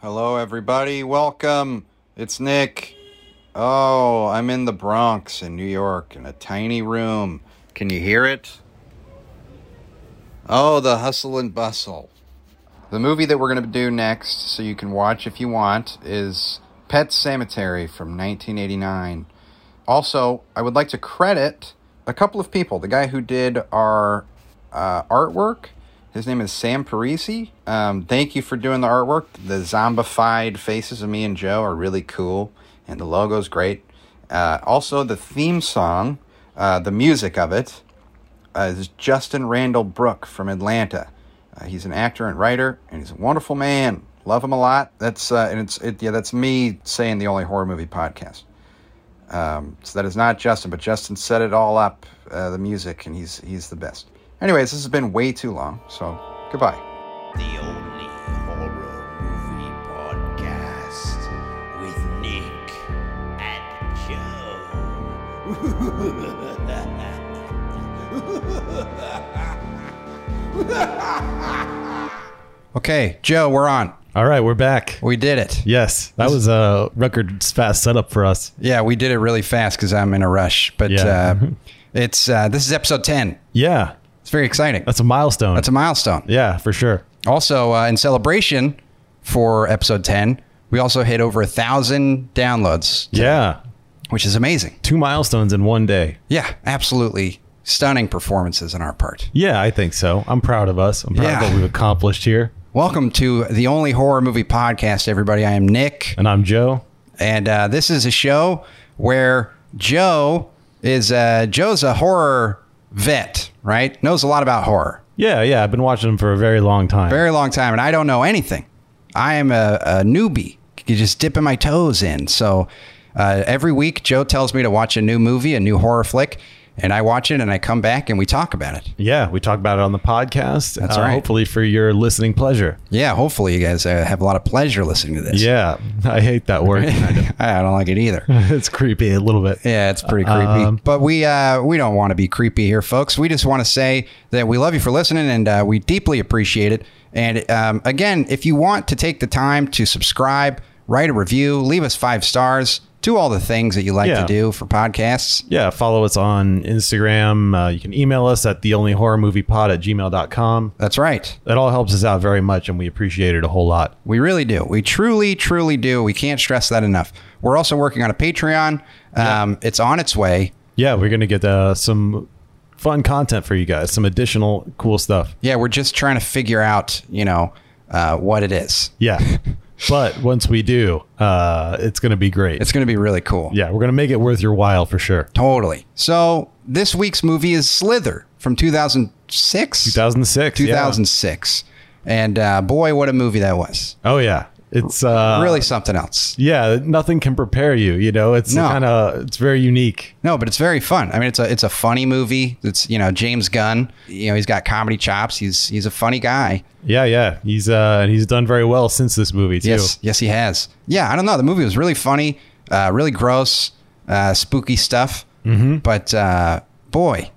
Hello, everybody. Welcome. It's Nick. Oh, I'm in the Bronx in New York in a tiny room. Can you hear it? Oh, the hustle and bustle. The movie that we're going to do next, so you can watch if you want, is Pet Sematary from 1989. Also, I would like to credit a couple of people. The guy who did our uh, artwork, his name is Sam Parisi. Um, thank you for doing the artwork. The zombified faces of me and Joe are really cool, and the logo's great. Uh, also, the theme song, uh, the music of it, uh, is Justin Randall Brook from Atlanta. Uh, he's an actor and writer, and he's a wonderful man. Love him a lot. That's uh, and it's it, yeah, that's me saying the only horror movie podcast. Um, so that is not Justin, but Justin set it all up, uh, the music, and he's he's the best. Anyways, this has been way too long, so goodbye. The only horror movie podcast with Nick and Joe. Okay, Joe, we're on. All right, we're back. We did it. Yes, that was a record fast setup for us. Yeah, we did it really fast because I'm in a rush. But Yeah. uh, it's uh, this is episode ten. Yeah, It's very exciting. that's a milestone. That's a milestone. yeah, for sure. Also, uh, in celebration for episode 10, we also hit over a thousand downloads, Yeah, which is amazing. two milestones in one day. Yeah, absolutely stunning performances on our part. Yeah, I think so. I'm proud of us. I'm proud Yeah. of what we've accomplished here. Welcome to the only horror movie podcast, everybody. I am Nick, And I'm Joe. and uh, this is a show where Joe is uh, Joe's a horror vet, right? Knows a lot about horror. Yeah, yeah. I've been watching them for a very long time. very long time, and I don't know anything. I am a, a newbie. Just dipping my toes in. So uh, every week, Joe tells me to watch a new movie, a new horror flick, and I watch it, and I come back and we talk about it. yeah, we talk about it on the podcast. That's uh, right. Hopefully for your listening pleasure. Yeah, hopefully you guys uh, have a lot of pleasure listening to this. Yeah, I hate that word. I don't like it either. it's creepy a little bit. Yeah, it's pretty creepy. Um, but we uh, we don't want to be creepy here, folks. We just want to say that we love you for listening, and uh, we deeply appreciate it. And um, again, if you want to take the time to subscribe, write a review, leave us five stars, do all the things that you like Yeah. to do for podcasts. Yeah, follow us on Instagram. Uh, you can email us at the only horror movie pod at gmail.com. That's right. That all helps us out very much, and we appreciate it a whole lot. We really do. We truly, truly do. We can't stress that enough. We're also working on a Patreon. Um, It's on its way. Yeah, we're going to get uh, some fun content for you guys, some additional cool stuff. Yeah, we're just trying to figure out, you know, uh, what it is. Yeah. but once we do, uh, it's going to be great. It's going to be really cool. yeah, we're going to make it worth your while for sure. Totally. So this week's movie is Slither from 2006? 2006. yeah. 2006. And uh, boy, what a movie that was. Oh, yeah. It's uh, really something else. Yeah, nothing can prepare you. You know, it's No. kind of it's very unique. No, but it's very fun. I mean, it's a it's a funny movie. It's you know James Gunn. You know he's got comedy chops. He's he's a funny guy. Yeah, yeah. He's uh, and he's done very well since this movie too. Yes, yes he has. Yeah, I don't know. The movie was really funny, uh, really gross, uh, spooky stuff. Mm-hmm. But uh, boy,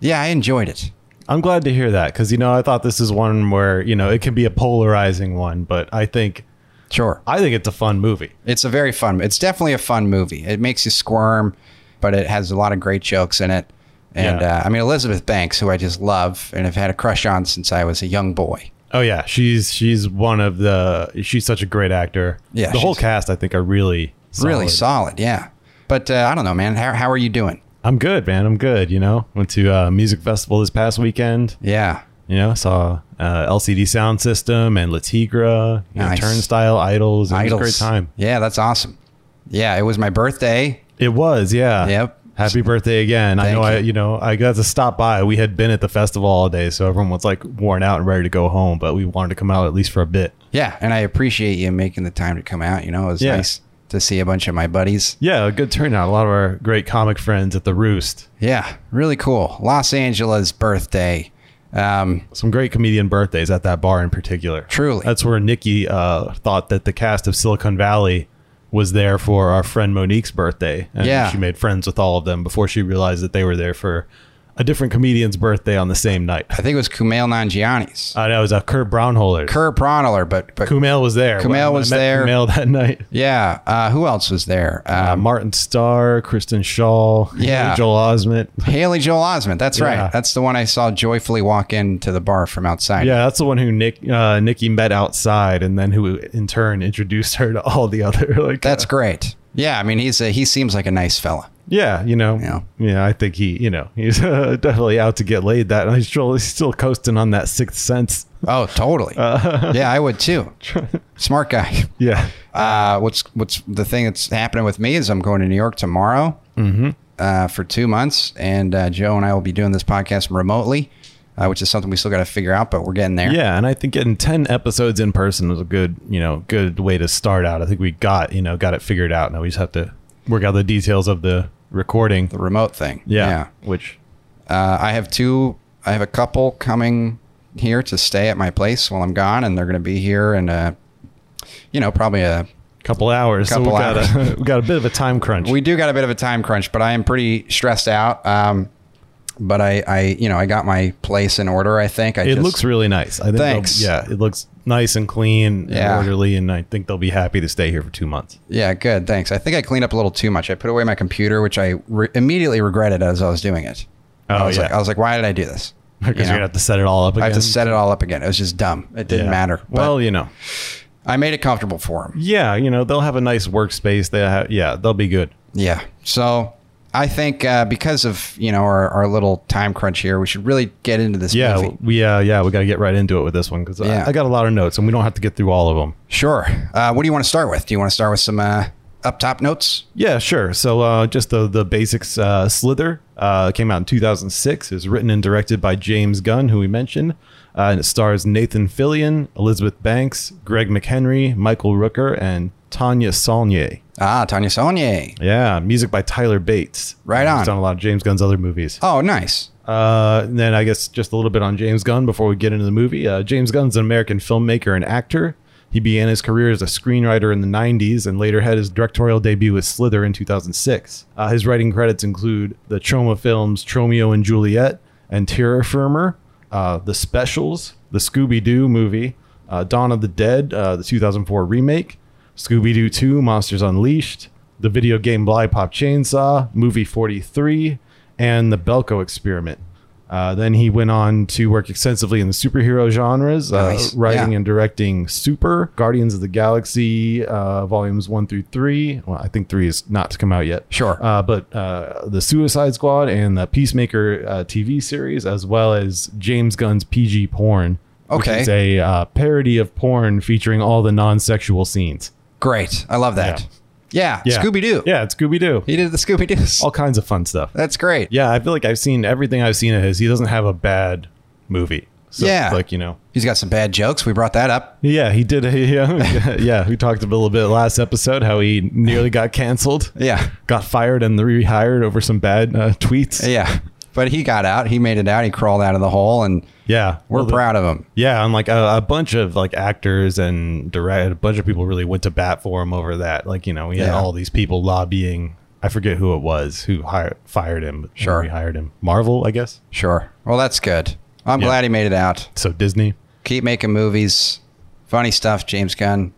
yeah, I enjoyed it. I'm glad to hear that because you know I thought this is one where you know it can be a polarizing one, but I think Sure. I think it's a fun movie. It's a very fun. It's definitely a fun movie. It makes you squirm, but it has a lot of great jokes in it. And Yeah. uh, I mean Elizabeth Banks, who I just love and have had a crush on since I was a young boy. Oh yeah, she's she's one of the she's such a great actor. Yeah, the whole cast I think are really solid. Really solid, yeah. But uh, I don't know, man. How how are you doing? I'm good, man. I'm good. You know, went to a music festival this past weekend. Yeah. You know, I saw uh, LCD Soundsystem and Le Tigre, you know, Turnstile, IDLES. It was a great time. Yeah, that's awesome. Yeah, it was my birthday. It was, yeah. Yep. Happy birthday again. I Thank know I you. you know, I got to stop by. We had been at the festival all day, so everyone was like worn out and ready to go home, but we wanted to come out at least for a bit. Yeah, and I appreciate you making the time to come out. You know, it was Yeah. nice to see a bunch of my buddies. Yeah, a good turnout. A lot of our great comic friends at the Roost. Yeah, really cool. Los Angeles birthday. Um, Some great comedian birthdays at that bar in particular. Truly. That's where Nikki uh, thought that the cast of Silicon Valley was there for our friend Monique's birthday. And Yeah. she made friends with all of them before she realized that they were there for a different comedian's birthday on the same night. I think it was Kumail Nanjiani's. I know it was a Kurt Braunohler. Kurt Braunohler, but but Kumail was there. Kumail was there. Kumail that night. yeah. Uh, who else was there? Uh, Um, Martin Starr, Kristen Schaal, Yeah. Haley Joel Osment. Haley Joel Osment. That's Yeah. right. That's the one I saw joyfully walk into the bar from outside. Yeah, that's the one who Nick uh, Nikki met outside, and then who in turn introduced her to all the other like. That's uh, great. Yeah, I mean he's a, he seems like a nice fella. Yeah, you know, Yeah. yeah. I think he, you know, he's uh, definitely out to get laid. That and he's still he's still coasting on that sixth sense. Oh, totally. yeah, I would too. Smart guy. Yeah, Uh, what's what's the thing that's happening with me is I'm going to New York tomorrow uh, for two months, and uh, Joe and I will be doing this podcast remotely, uh, which is something we still got to figure out, but we're getting there. yeah, and I think getting ten episodes in person was a good, you know, good way to start out. I think we got, you know, got it figured out. Now we just have to work out the details of the recording. The remote thing. Yeah, yeah. which Uh, I have two. I have a couple coming here to stay at my place while I'm gone, and they're going to be here in a, you know, probably a. couple hours. Couple so we got a we got a bit of a time crunch. We do got a bit of a time crunch, but I am pretty stressed out. Um, but I, I, you know, I got my place in order. I think. I it just, looks really nice. I think. Thanks. Yeah, it looks nice and clean Yeah. and orderly, and I think they'll be happy to stay here for two months. Yeah, good. Thanks. I think I cleaned up a little too much. I put away my computer, which I re- immediately regretted as I was doing it. Oh, I Oh, was yeah. like, I was like, why did I do this? Because You know? are gonna have to set it all up again. I have to set it all up again. It was just dumb. It didn't Yeah. matter. Well, you know, I made it comfortable for them. yeah, you know, they'll have a nice workspace. They have, yeah, they'll be good. Yeah. So I think uh, because of you know our, our little time crunch here, we should really get into this Yeah, movie. we uh, yeah, we got to get right into it with this one because Yeah. I, I got a lot of notes, and we don't have to get through all of them. Sure. Uh, what do you want to start with? Do you want to start with some uh, up top notes? Yeah, sure. So uh, just the the basics. Uh, Slither uh, came out in 2006. It was written and directed by James Gunn, who we mentioned, uh, and it stars Nathan Fillion, Elizabeth Banks, Greg McHenry, Michael Rooker, and Tania Saulnier. Ah, Tania Saulnier. Yeah, music by Tyler Bates. Right on. He's on. done a lot of James Gunn's other movies. Oh, nice. Uh, and then I guess just a little bit on James Gunn before we get into the movie. Uh, James Gunn's an American filmmaker and actor. He began his career as a screenwriter in the 90s and later had his directorial debut with Slither in 2006. Uh, his writing credits include the Troma films Tromeo and Juliet and Terror Firmer, uh, The Specials, the Scooby Doo movie, uh, Dawn of the Dead, uh, the 2004 remake, Scooby Doo 2, Monsters Unleashed, the video game Lollipop Chainsaw, movie 43, and the Belko Experiment. Uh, then he went on to work extensively in the superhero genres, uh, Nice. writing Yeah. and directing Super, Guardians of the Galaxy, uh, volumes one through three. Well, I think three is not to come out yet. Sure. Uh, but uh, the Suicide Squad and the Peacemaker uh, TV series, as well as James Gunn's PG porn. Okay. Which is a uh, parody of porn featuring all the non sexual scenes. Great. I love that. Yeah. Yeah. Scooby Doo. Yeah, it's Scooby Doo. He did the Scooby Doo's. All kinds of fun stuff. That's great. Yeah, I feel like I've seen everything I've seen of his. He doesn't have a bad movie. So, Yeah. Like, you know. He's got some bad jokes. We brought that up. Yeah, he did. Yeah, yeah. We talked a little bit last episode how he nearly got canceled, Yeah. got fired, and rehired over some bad uh, tweets. Yeah. But he got out. He made it out. He crawled out of the hole, and Yeah, we're Well, proud of him. Yeah, and like a, a bunch of like actors and direct, a bunch of people really went to bat for him over that. Like you know, we had Yeah. all these people lobbying. I forget who it was who hired, fired him. Sure, we hired him. Marvel, I guess. Sure. Well, that's good. I'm Yeah. glad he made it out. So Disney. Keep making movies. Funny stuff, James Gunn.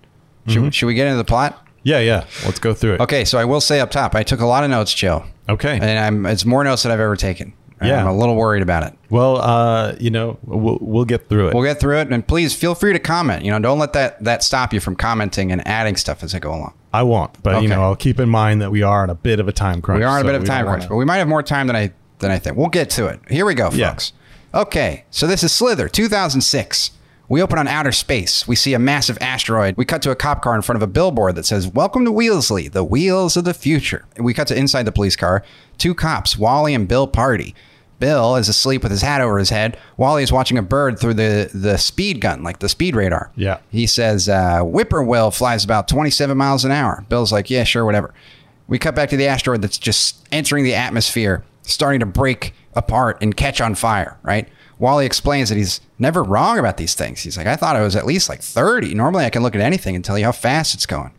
Should, Mm-hmm. should we get into the plot? Yeah, yeah. Let's go through it. Okay, so I will say up top, I took a lot of notes, Joe, Okay. and I'm it's more notes than I've ever taken. Yeah. I'm a little worried about it. Well, uh, you know, we'll, we'll get through it. We'll get through it, and please feel free to comment. You know, don't let that that stop you from commenting and adding stuff as I go along. I won't, but Okay. you know, I'll keep in mind that we are on a bit of a time crunch. We are on a so bit of a time crunch, wanna- but we might have more time than I than I think. We'll get to it. Here we go, Yeah. Okay, so this is Slither, 2006. We open on outer space. We see a massive asteroid. We cut to a cop car in front of a billboard that says, Welcome to Wheelsy, the wheels of the future. We cut to inside the police car. Two cops, Wally and Bill Pardy. Bill is asleep with his hat over his head. Wally is watching a bird through the, the speed gun, like the speed radar. Yeah. He says, uh, Whippoorwill flies about 27 miles an hour. Bill's like, Yeah, sure, whatever. We cut back to the asteroid that's just entering the atmosphere, starting to break apart and catch on fire, right? Wally explains that he's never wrong about these things. He's like, I thought it was at least like 30. Normally I can look at anything and tell you how fast it's going.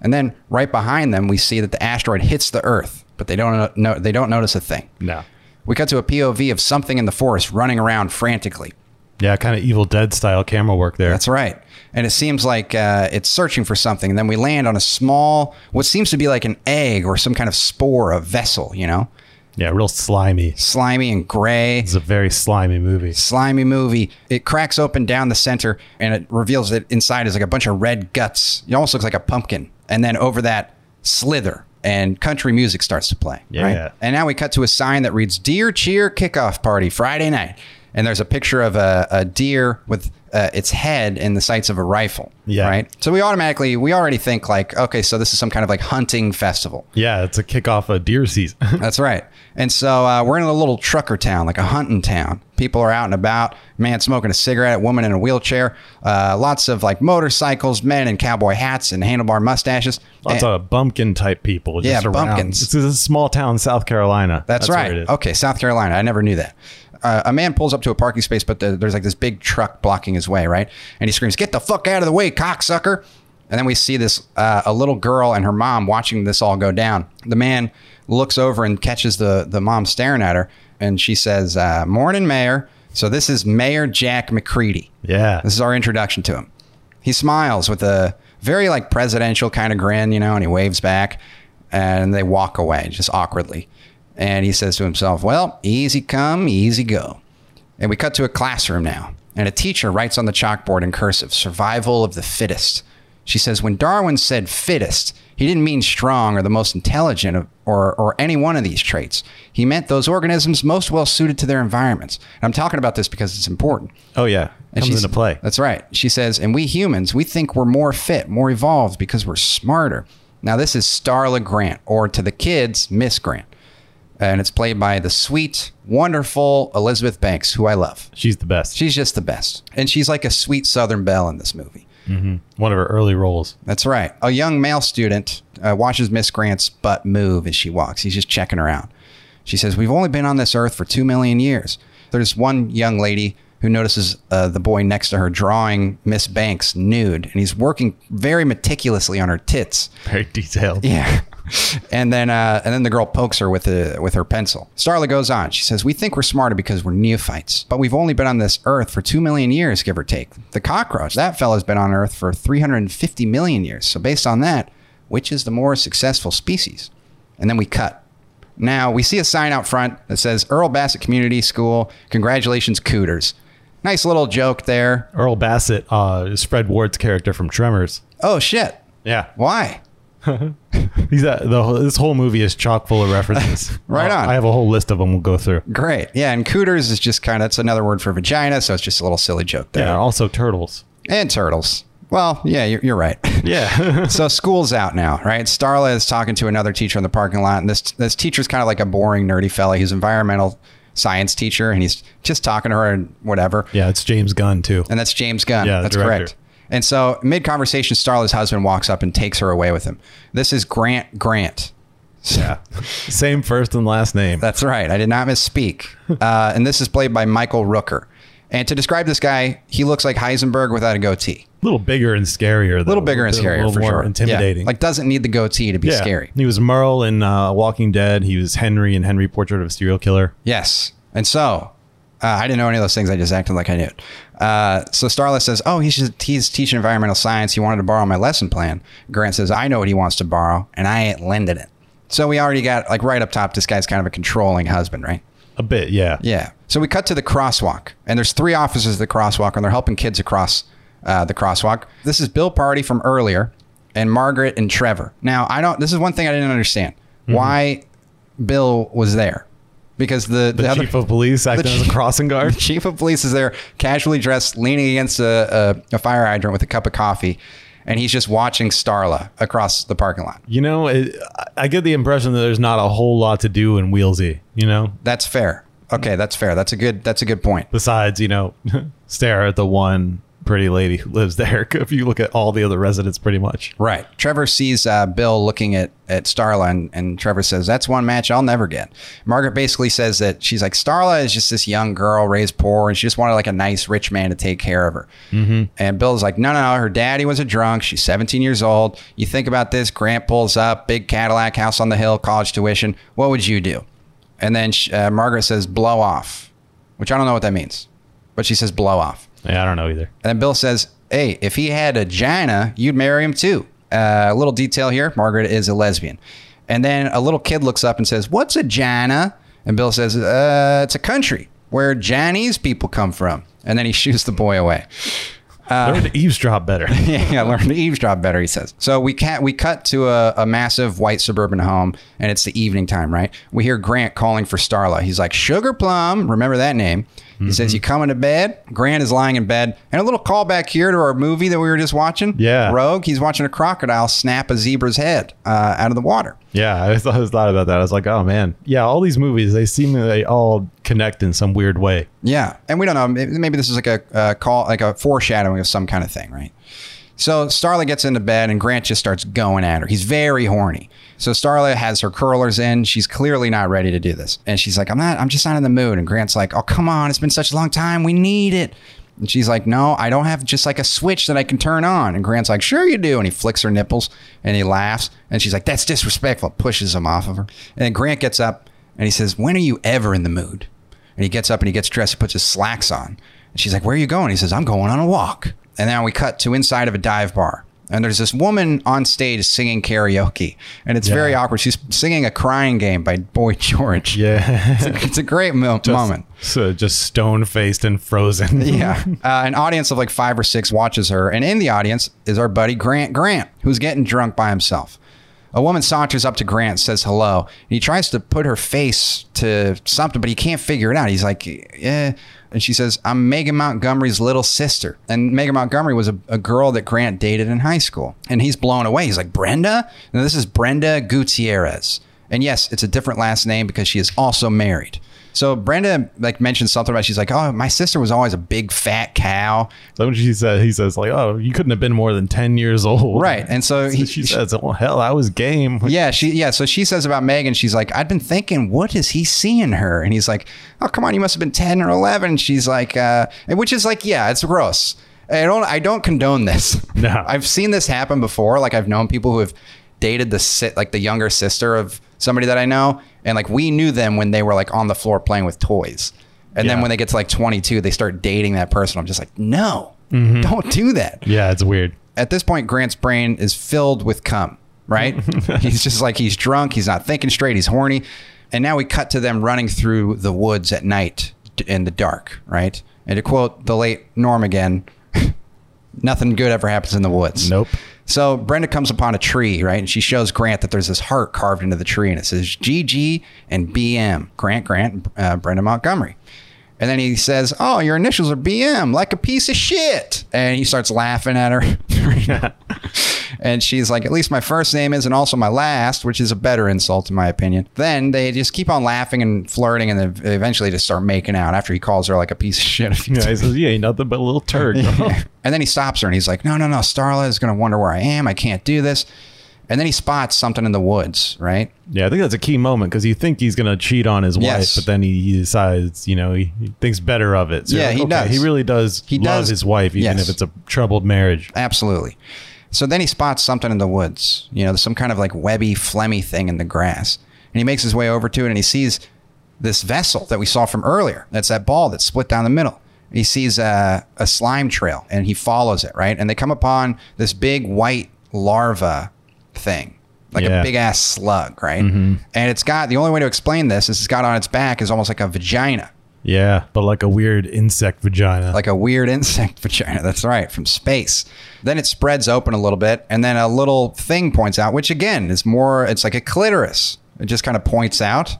And then right behind them, we see that the asteroid hits the Earth, but they don't know, they don't notice a thing. No. We cut to a POV of something in the forest running around frantically. Yeah, kind of Evil Dead style camera work there. That's right. And it seems like uh, it's searching for something. And then we land on a small, what seems to be like an egg or some kind of spore, a vessel, you know? Yeah, real slimy. Slimy and gray. It's a very slimy movie. slimy movie. It cracks open down the center and it reveals that inside is like a bunch of red guts. It almost looks like a pumpkin. And then over that, slither and country music starts to play. Yeah. And now we cut to a sign that reads Deer Cheer Kickoff Party Friday night. And there's a picture of a, a deer with uh, its head in the sights of a rifle. Yeah. Right. So we automatically, we already think like, okay, so this is some kind of like hunting festival. Yeah, it's a kickoff of deer season. That's right. And so uh, we're in a little trucker town, like a hunting town. People are out and about. Man smoking a cigarette, woman in a wheelchair. Uh, lots of like motorcycles, men in cowboy hats and handlebar mustaches. Lots And- of bumpkin type people. Just Yeah, around. bumpkins. It's a small town, South Carolina. That's, where right. Okay, South Carolina. I never knew that. Uh, a man pulls up to a parking space, but the, there's like this big truck blocking his way, right? And he screams, "Get the fuck out of the way, cocksucker!" And then we see this uh, a little girl and her mom watching this all go down. The man looks over and catches the the mom staring at her, and she says, uh, "Morning, Mayor." So this is Mayor Jack MacReady. Yeah. This is our introduction to him. He smiles with a very like presidential kind of grin, you know, and he waves back and they walk away just awkwardly. And he says to himself, Well, easy come, easy go. And we cut to a classroom now, and a teacher writes on the chalkboard in cursive, survival of the fittest. She says, When Darwin said fittest, he didn't mean strong or the most intelligent or, or any one of these traits. He meant those organisms most well suited to their environments. And I'm talking about this because it's important. Oh yeah, And comes into play. That's right. She says, and we humans, we think we're more fit, more evolved because we're smarter. Now, this is Starla Grant, or to the kids, Miss Grant. And it's played by the sweet, wonderful Elizabeth Banks, who I love. She's the best. She's just the best. And she's like a sweet Southern belle in this movie. One of her early roles. That's right. A young male student uh, watches Miss Grant's butt move as she walks. He's just checking her out. She says, We've only been on this earth for two million years. There's one young lady who notices uh, the boy next to her drawing Miss Banks nude, and he's working very meticulously on her tits. Very detailed. Yeah. And then, uh, and then the girl pokes her with a, with her pencil. Starla goes on. She says, "We think we're smarter because we're neophytes, but we've only been on this Earth for two million years, give or take. The cockroach, that fella's been on Earth for 350 million years. So based on that, which is the more successful species?" And then we cut. Now we see a sign out front that says Earl Bassett Community School. Congratulations, Cooters. Nice little joke there. Earl Bassett uh, is Fred Ward's character from Tremors. Oh shit! Yeah, Why? he's that. The whole, this whole movie is chock full of references. Right Uh, on. I have a whole list of them. We'll go through. Great. Yeah, and Cooters is just kind of it's another word for vagina, so it's just a little silly joke there. Yeah. Also turtles. And turtles. Well, yeah, you're, you're right. Yeah. so school's out now, right? Starla is talking to another teacher in the parking lot, and this this teacher's kind of like a boring, nerdy fella. He's environmental science teacher, and he's just talking to her and whatever. yeah. It's James Gunn too. And that's James Gunn. Yeah, that's director. correct. And so, mid conversation, Starla's husband walks up and takes her away with him. This is Grant Grant. Yeah. Same first and last name. That's right. I did not misspeak. Uh, and this is played by Michael Rooker. And to describe this guy, he looks like Heisenberg without a goatee. a little bigger and scarier. A little bigger and A scarier little for more sure. Intimidating. Yeah. Like doesn't need the goatee to be Yeah. scary. He was Merle in uh, Walking Dead. He was Henry in Henry Portrait of a Serial Killer. Yes. And so uh, I didn't know any of those things. I just acted like I knew it. Uh, so Starla says, "Oh, he's just, he's teaching environmental science. He wanted to borrow my lesson plan." Grant says, "I know what he wants to borrow, and I ain't lending it." So we already got like right up top. This guy's kind of a controlling husband, right? A bit, yeah. Yeah. So we cut to the crosswalk, and there's three officers at the crosswalk, and they're helping kids across uh, the crosswalk. This is Bill Pardy from earlier, and Margaret and Trevor. Now I don't. This is one thing I didn't understand. Why Bill was there? Because the the, The other, chief of police acting as a crossing the guard. chief of police is there, casually dressed, leaning against a, a, a fire hydrant with a cup of coffee, and he's just watching Starla across the parking lot. You know, it, I get the impression that there's not a whole lot to do in Wheelsy. You know, That's fair. Okay, that's fair. That's a good. That's a good point. besides you know, stare at the one pretty lady who lives there. If you look at all the other residents, pretty much. Right. Trevor sees uh, Bill looking at, at Starla, and, and Trevor says, That's one match I'll never get. Margaret basically says that she's like, Starla is just this young girl raised poor, and she just wanted like a nice rich man to take care of her. Mm-hmm. And Bill's like, No, no, no. Her daddy was a drunk. She's 17 years old. You think about this Grant pulls up, big Cadillac, house on the hill, college tuition. What would you do? And then sh uh, Margaret says, blow off, which I don't know what that means, but she says, blow off. Yeah, I don't know either. And then Bill says, hey, if he had a gina, you'd marry him too. Uh, a little detail here Margaret is a lesbian. And then a little kid looks up and says, what's a gina? And Bill says, uh, it's a country where Chinese people come from. And then he shoots the boy away. Uh, learn to eavesdrop better. yeah, learn to eavesdrop better. He says. So we can't. We cut to a, a massive white suburban home, and it's the evening time. Right. We hear Grant calling for Starla. He's like Sugar Plum. Remember that name. He says, Mm-hmm. "You coming to bed?" Grant is lying in bed, and a little callback here to our movie that we were just watching. Yeah. Rogue. He's watching a crocodile snap a zebra's head uh, out of the water. Yeah, I thought, I thought about that. I was like, oh man, yeah, all these movies they seem they all connect in some weird way. Yeah, and we don't know. Maybe maybe this is like a uh, call, like a foreshadowing of some kind of thing, right? So Starla gets into bed, and Grant just starts going at her. He's very horny. So Starla has her curlers in. She's clearly not ready to do this, and she's like, "I'm not. I'm just not in the mood." And Grant's like, "Oh, come on! It's been such a long time. We need it." And she's like, "No, I don't have just like a switch that I can turn on." And Grant's like, "Sure you do." And he flicks her nipples, and he laughs, and she's like, "That's disrespectful." Pushes him off of her, and Grant gets up, and he says, "When are you ever in the mood?" And he gets up and he gets dressed puts his slacks on. And she's like, Where are you going? He says, I'm going on a walk. And then we cut to inside of a dive bar. And there's this woman on stage singing karaoke. And it's very awkward. She's singing a crying game by Boy George. Yeah, It's a great mo- moment. so just stone faced and frozen. Yeah. Uh, an audience of like five or six watches her. And in the audience is our buddy Grant Grant, who's getting drunk by himself. A woman saunters up to Grant, says hello. And he tries to put her face to something, but he can't figure it out. He's like, yeah. And she says, I'm Megan Montgomery's little sister. And Megan Montgomery was a, a girl that Grant dated in high school. And he's blown away. He's like, Brenda? This is Brenda Gutierrez. And yes, it's a different last name because she is also married. So Brenda like mentioned something about she's like, oh, my sister was always a big fat cow, So when she said, he says like, "Oh, you couldn't have been more than ten years old." right? And so So he, she says, "Oh hell, I was game." yeah, she yeah. So she says about Megan, she's like, I've been thinking, what is he seeing her? And he's like, Oh, come on, you must have been ten or eleven. And she's like, uh, which is like, yeah, it's gross. I don't I don't condone this. No. I've seen this happen before. Like I've known people who have dated the sit like the younger sister of somebody that I know, and like we knew them when they were like on the floor playing with toys. And then when they get to like 22, they start dating that person. I'm just like, no, Mm-hmm. don't do that Yeah, it's weird. at this point, Grant's brain is filled with cum, right? he's just like, he's drunk. He's not thinking straight. He's horny. And now we cut to them running through the woods at night in the dark, right? And to quote the late Norm again, nothing good ever happens in the woods. Nope. So Brenda comes upon a tree, right? And she shows Grant that there's this heart carved into the tree and it says GG and BM. Grant, Grant, uh, Brenda Montgomery. And then he says, Oh, your initials are BM, like a piece of shit. And he starts laughing at her. and she's like, At least my first name is, and also my last, which is a better insult, in my opinion. Then they just keep on laughing and flirting, and they eventually just start making out after he calls her like a piece of shit. a few Yeah, he says, "You ain't nothing but a little turd." and then he stops her and he's like, no, no, no, Starla is going to wonder where I am. I can't do this. And then he spots something in the woods, right? Yeah, I think that's a key moment because you think he's gonna cheat on his Yes. wife, but then he, he decides, you know, he, he thinks better of it. So Yeah, like, he okay, does. He really does He love does. his wife, even Yes. if it's a troubled marriage. Absolutely. So then he spots something in the woods, you know, some kind of like webby, phlegmy thing in the grass. And he makes his way over to it and he sees this vessel that we saw from earlier. That's that ball that's split down the middle. He sees a, a slime trail and he follows it, right? And they come upon this big white larva thing, like Yeah. a big ass slug, right? And it's got the only way to explain this is it's got on its back is almost like a vagina. Yeah, but like a weird insect vagina. like a weird insect vagina. That's right, from space. Then it spreads open a little bit, and then a little thing points out, which again is more. It's like a clitoris. It just kind of points out.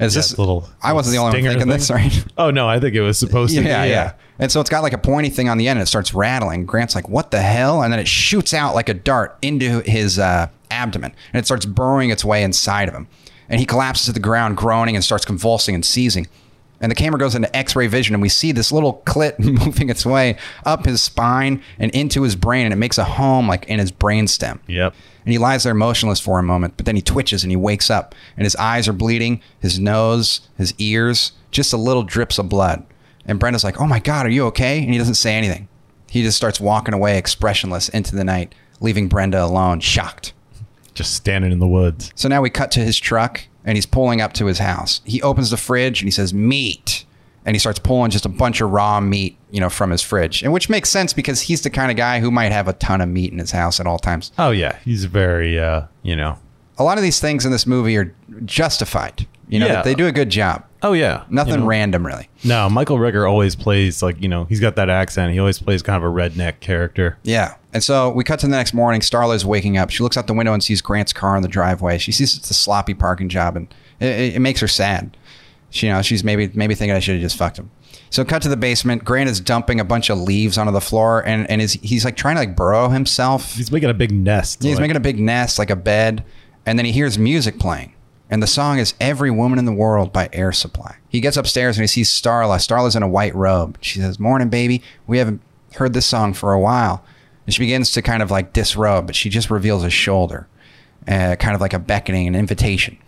Is Yeah, this little- I wasn't the only one thinking this, right? oh no, I think it was supposed to. yeah, be, yeah, And so it's got like a pointy thing on the end, and it starts rattling. Grant's like, "What the hell?" And then it shoots out like a dart into his uh, abdomen, and it starts burrowing its way inside of him. And he collapses to the ground, groaning, and starts convulsing and seizing. And the camera goes into X-ray vision, and we see this little clit moving its way up his spine and into his brain, and it makes a home like in his brainstem. Yep. And he lies there motionless for a moment, but then he twitches and he wakes up, and his eyes are bleeding, his nose, his ears, just a little drips of blood. And Brenda's like, Oh my God, are you okay? And he doesn't say anything. He just starts walking away expressionless into the night, leaving Brenda alone, shocked. Just standing in the woods. So now we cut to his truck, and he's pulling up to his house. He opens the fridge and he says, meat. And he starts pulling just a bunch of raw meat, you know, from his fridge. And which makes sense because he's the kind of guy who might have a ton of meat in his house at all times. Oh yeah, he's very uh, you know. A lot of these things in this movie are justified. You know, Yeah. they do a good job. Oh yeah, Nothing You know? random really. No, Michael Rooker always plays like you know he's got that accent. He always plays kind of a redneck character. Yeah. And so we cut to the next morning. Starla's waking up. She looks out the window and sees Grant's car in the driveway. She sees it's a sloppy parking job, and it, it, it makes her sad. She, you know, she's maybe maybe thinking I should have just fucked him. So cut to the basement. Grant is dumping a bunch of leaves onto the floor, and and is he's like trying to like burrow himself. He's making a big nest. He's like- making a big nest, like a bed, and then he hears music playing. And the song is Every Woman in the World by Air Supply. He gets upstairs and he sees Starla. Starla's in a white robe. She says, Morning, baby. We haven't heard this song for a while. And she begins to kind of like disrobe, but she just reveals a shoulder, uh, kind of like a beckoning, an invitation.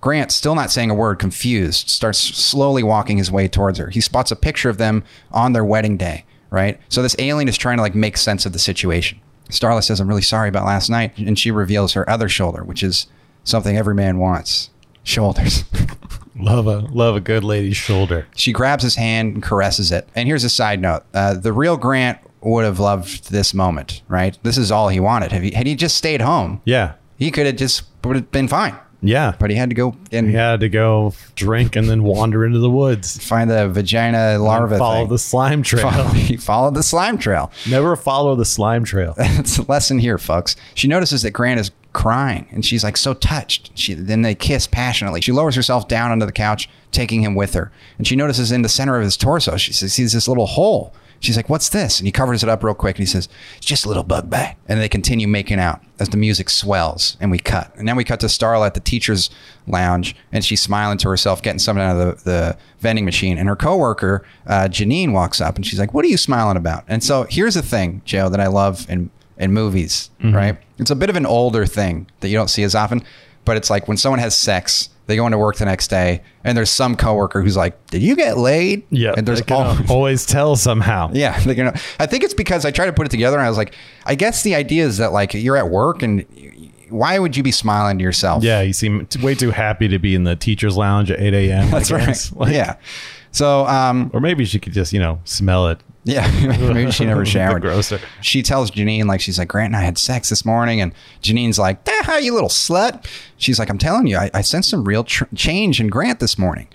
Grant, still not saying a word, confused, starts slowly walking his way towards her. He spots a picture of them on their wedding day, right? So this alien is trying to like make sense of the situation. Starla says, I'm really sorry about last night. And she reveals her other shoulder, which is something every man wants shoulders. love a love a good lady's shoulder. she grabs his hand and caresses it. And here's a side note uh, the real Grant would have loved this moment, right? This is all he wanted. Had he, had he just stayed home, Yeah, he could have just would have been fine. yeah. But he had to go and He had to go drink and then wander into the woods. find the vagina larva follow thing. the slime trail. Follow- he followed the slime trail. Never follow the slime trail. That's a lesson here, folks. She notices that Grant is crying and she's like so touched. She then they kiss passionately. She lowers herself down onto the couch, taking him with her. And she notices in the center of his torso, she says, sees this little hole. She's like, What's this? And he covers it up real quick and he says, It's just a little bug bite. And they continue making out as the music swells and we cut. And then we cut to Starla at the teacher's lounge and she's smiling to herself, getting something out of the, the vending machine. And her coworker, uh, Janine, walks up and she's like, What are you smiling about? And so here's the thing, Joe, that I love in in movies, right? It's a bit of an older thing that you don't see as often, but it's like when someone has sex, they go into work the next day, and there's some coworker who's like, "Did you get laid?" Yeah, and there's all. always tell somehow. Yeah, they can, I think it's because I tried to put it together, and I was like, I guess the idea is that like you're at work, and why would you be smiling to yourself? Yeah, you seem t- way too happy to be in the teacher's lounge at 8 a.m. That's right. Like- yeah. So, um, Or maybe she could just, you know, smell it. Yeah, maybe she never showered. grocer. She tells Janine like she's like Grant and I had sex this morning, and Janine's like, "Ah, you little slut." She's like, "I'm telling you, I, I sensed some real tr- change in Grant this morning."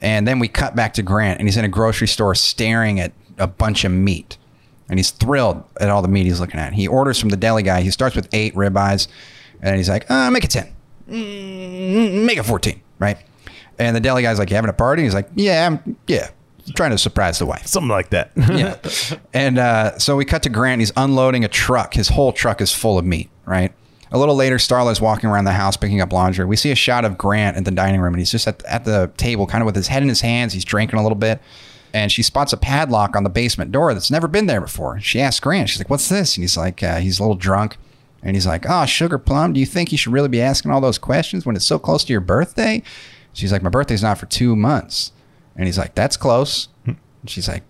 And then we cut back to Grant, and he's in a grocery store staring at a bunch of meat, and he's thrilled at all the meat he's looking at. He orders from the deli guy. He starts with eight ribeyes, and he's like, uh, "Make it ten, mm, make it 14, right?" And the deli guy's like, "You having a party?" He's like, "Yeah, I'm, yeah." Trying to surprise the wife Something like that. yeah. And uh, so we cut to Grant. He's unloading a truck. His whole truck is full of meat, right? A little later, Starla's walking around the house picking up laundry. We see a shot of Grant in the dining room, and he's just at, at the table, kind of with his head in his hands. He's drinking a little bit. And she spots a padlock on the basement door that's never been there before. She asks Grant, she's like, What's this? And he's like, uh, He's a little drunk. And he's like, Oh, Sugar Plum, do you think you should really be asking all those questions when it's so close to your birthday? She's like, My birthday's not for two months. And he's like, That's close. And she's like,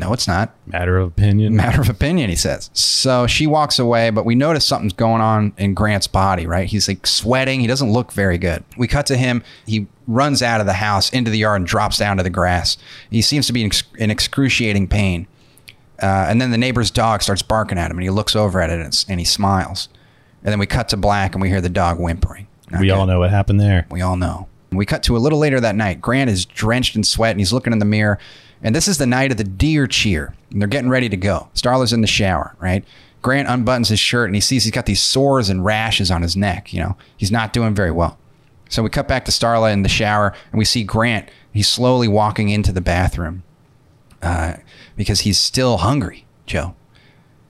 No, it's not Matter of opinion. matter of opinion, he says. So she walks away, but we notice something's going on in Grant's body, right? He's like sweating. He doesn't look very good. We cut to him. He runs out of the house into the yard and drops down to the grass. He seems to be in, ex- in excruciating pain. Uh, and then the neighbor's dog starts barking at him, and he looks over at it and, and he smiles. And then we cut to black, and we hear the dog whimpering. Not we good. all know what happened there. We all know. We cut to a little later that night. Grant is drenched in sweat and he's looking in the mirror. And this is the night of the deer cheer. And they're getting ready to go. Starla's in the shower, right? Grant unbuttons his shirt and he sees he's got these sores and rashes on his neck. You know, he's not doing very well. So we cut back to Starla in the shower and we see Grant. He's slowly walking into the bathroom uh, because he's still hungry, Joe.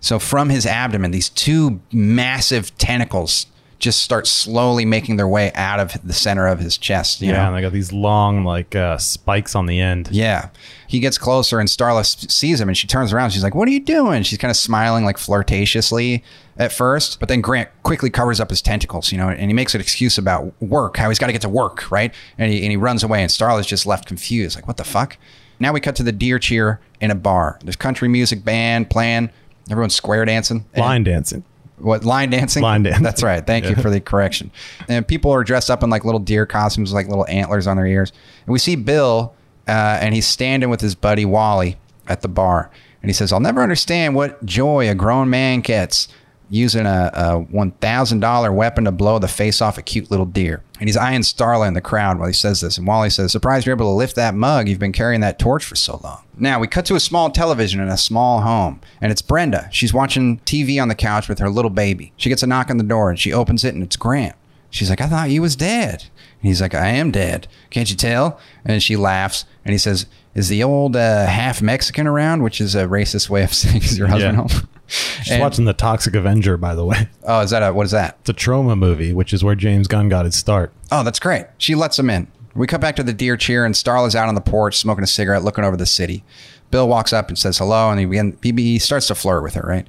So from his abdomen, these two massive tentacles just start slowly making their way out of the center of his chest. You yeah, know? and they got these long, like, uh, spikes on the end. Yeah. He gets closer and Starla sees him and she turns around. She's like, What are you doing? She's kind of smiling like flirtatiously at first. But then Grant quickly covers up his tentacles, you know, and he makes an excuse about work, how he's got to get to work, right? And he, and he runs away and Starla's just left confused. Like, what the fuck? Now we cut to the deer cheer in a bar. There's country music band playing. Everyone's square dancing. Line dancing. What line dancing? Line dancing. That's right. Thank you for the correction. And people are dressed up in like little deer costumes, with, like little antlers on their ears. And we see Bill, uh, and he's standing with his buddy Wally at the bar, and he says, "I'll never understand what joy a grown man gets." Using a, a one thousand dollar weapon to blow the face off a cute little deer, and he's eyeing Starla in the crowd while he says this. And Wally says, "Surprised you're able to lift that mug. You've been carrying that torch for so long." Now we cut to a small television in a small home, and it's Brenda. She's watching TV on the couch with her little baby. She gets a knock on the door, and she opens it, and it's Grant. She's like, I thought you was dead. And he's like, I am dead. Can't you tell? And she laughs, and he says, Is the old uh, half Mexican around? Which is a racist way of saying, Is your husband Yeah. home? Just And- watching The Toxic Avenger, by the way. Oh, is that a, what is that? It's a Troma movie, which is where James Gunn got his start. Oh, that's great. She lets him in. We cut back to the deer cheer, and Starla's out on the porch smoking a cigarette, looking over the city. Bill walks up and says hello, and he, begin, he, he starts to flirt with her, right?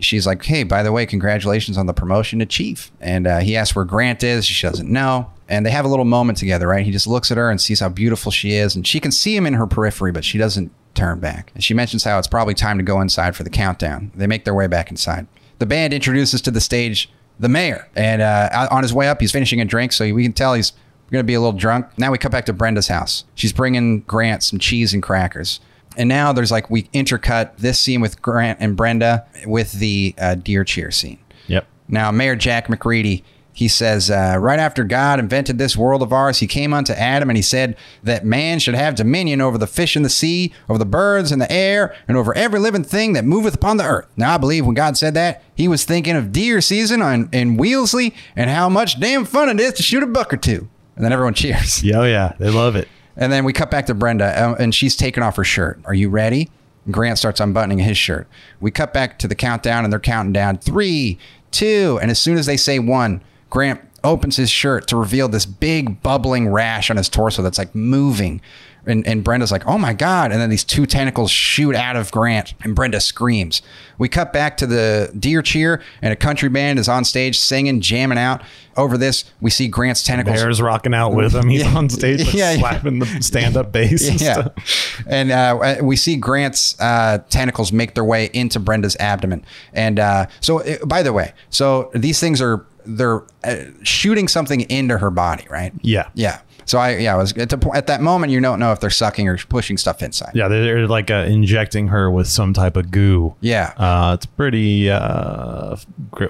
She's like, hey, by the way, congratulations on the promotion to chief. And uh, he asks where Grant is. She doesn't know. And they have a little moment together, right? He just looks at her and sees how beautiful she is. And she can see him in her periphery, but she doesn't turn back. And she mentions how it's probably time to go inside for the countdown. They make their way back inside. The band introduces to the stage the mayor. And uh, on his way up, he's finishing a drink, so we can tell he's going to be a little drunk. Now we cut back to Brenda's house. She's bringing Grant some cheese and crackers. And now there's like, we intercut this scene with Grant and Brenda with the uh, deer cheer scene. Yep. Now, Mayor Jack MacReady, he says, uh, right after God invented this world of ours, he came unto Adam and he said that man should have dominion over the fish in the sea, over the birds in the air, and over every living thing that moveth upon the earth. Now, I believe when God said that, he was thinking of deer season on, in Wheelsy and how much damn fun it is to shoot a buck or two. And then everyone cheers. Yeah, oh yeah, they love it. And then we cut back to Brenda, uh, and she's taking off her shirt. Are you ready? Grant starts unbuttoning his shirt. We cut back to the countdown, and they're counting down three, two, and as soon as they say one, Grant opens his shirt to reveal this big bubbling rash on his torso that's like moving. And, and Brenda's like, oh my God. And then these two tentacles shoot out of Grant, and Brenda screams. We cut back to the deer cheer, and a country band is on stage singing, jamming out. Over this, we see Grant's tentacles Bear's rocking out with him. He's Yeah. on stage like, Yeah, yeah. slapping the stand-up bass. and yeah. stuff. And uh, we see Grant's uh, tentacles make their way into Brenda's abdomen. And uh, so, uh, by the way, so these things are they're uh, shooting something into her body, right? Yeah. Yeah. So I yeah, I was at, the, at that moment you don't know if they're sucking or pushing stuff inside. Yeah, they're like uh, injecting her with some type of goo. Yeah. Uh, it's pretty uh,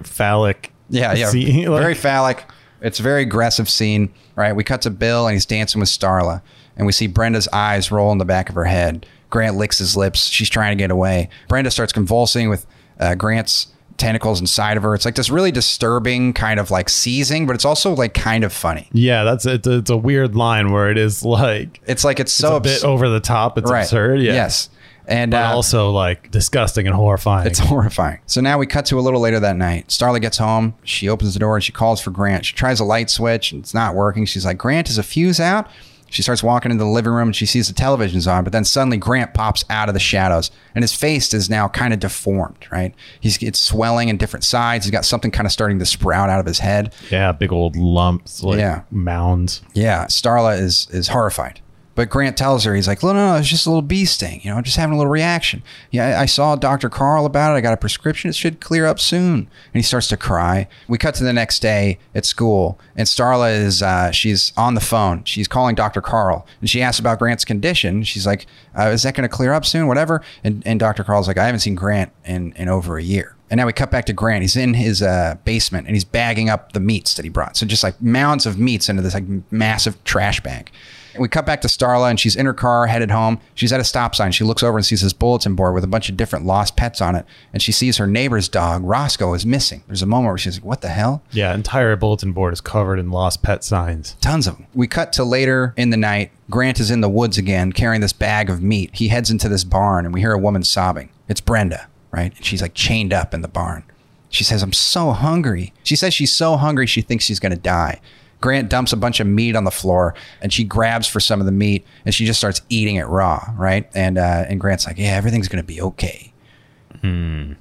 phallic. Yeah, yeah. See, like- very phallic. It's a very aggressive scene, right? We cut to Bill and he's dancing with Starla, and we see Brenda's eyes roll in the back of her head. Grant licks his lips. She's trying to get away. Brenda starts convulsing with uh, Grant's tentacles inside of her. It's like this really disturbing kind of like seizing, but it's also like kind of funny. Yeah, that's it's a, it's a weird line where it is like It's like it's it's so a abs- bit over the top. It's right. absurd. Yeah. Yes. And uh, also like disgusting and horrifying. It's horrifying. So now we cut to a little later that night. Starla gets home. She opens the door and she calls for Grant. She tries a light switch and it's not working. She's like, Grant, is a fuse out? She starts walking into the living room and she sees the television's on, but then suddenly Grant pops out of the shadows and his face is now kind of deformed, right? He's it's swelling in different sides. He's got something kind of starting to sprout out of his head. yeah, big old lumps, like Yeah. mounds. Yeah, Starla is is horrified. But Grant tells her, he's like, no, no, no, it's just a little bee sting. You know, I'm just having a little reaction. Yeah, I, saw Dr. Carl about it. I got a prescription. It should clear up soon. And he starts to cry. We cut to the next day at school, and Starla is, uh, she's on the phone. She's calling Dr. Carl, and she asks about Grant's condition. She's like, uh, is that going to clear up soon? Whatever. And, and Dr. Carl's like, I haven't seen Grant in, in over a year. And now we cut back to Grant. He's in his uh, basement and he's bagging up the meats that he brought. So just like mounds of meats into this like massive trash bag. We cut back to Starla and she's in her car headed home. She's at a stop sign. She looks over and sees this bulletin board with a bunch of different lost pets on it. And she sees her neighbor's dog, Roscoe, is missing. There's a moment where she's like, what the hell? Yeah, entire bulletin board is covered in lost pet signs. Tons of them. We cut to later in the night. Grant is in the woods again carrying this bag of meat. He heads into this barn and we hear a woman sobbing. It's Brenda, right? And she's like chained up in the barn. She says, I'm so hungry. She says she's so hungry she thinks she's going to die. Grant dumps a bunch of meat on the floor and she grabs for some of the meat and she just starts eating it raw, right? And uh, and Grant's like, yeah, everything's going to be okay.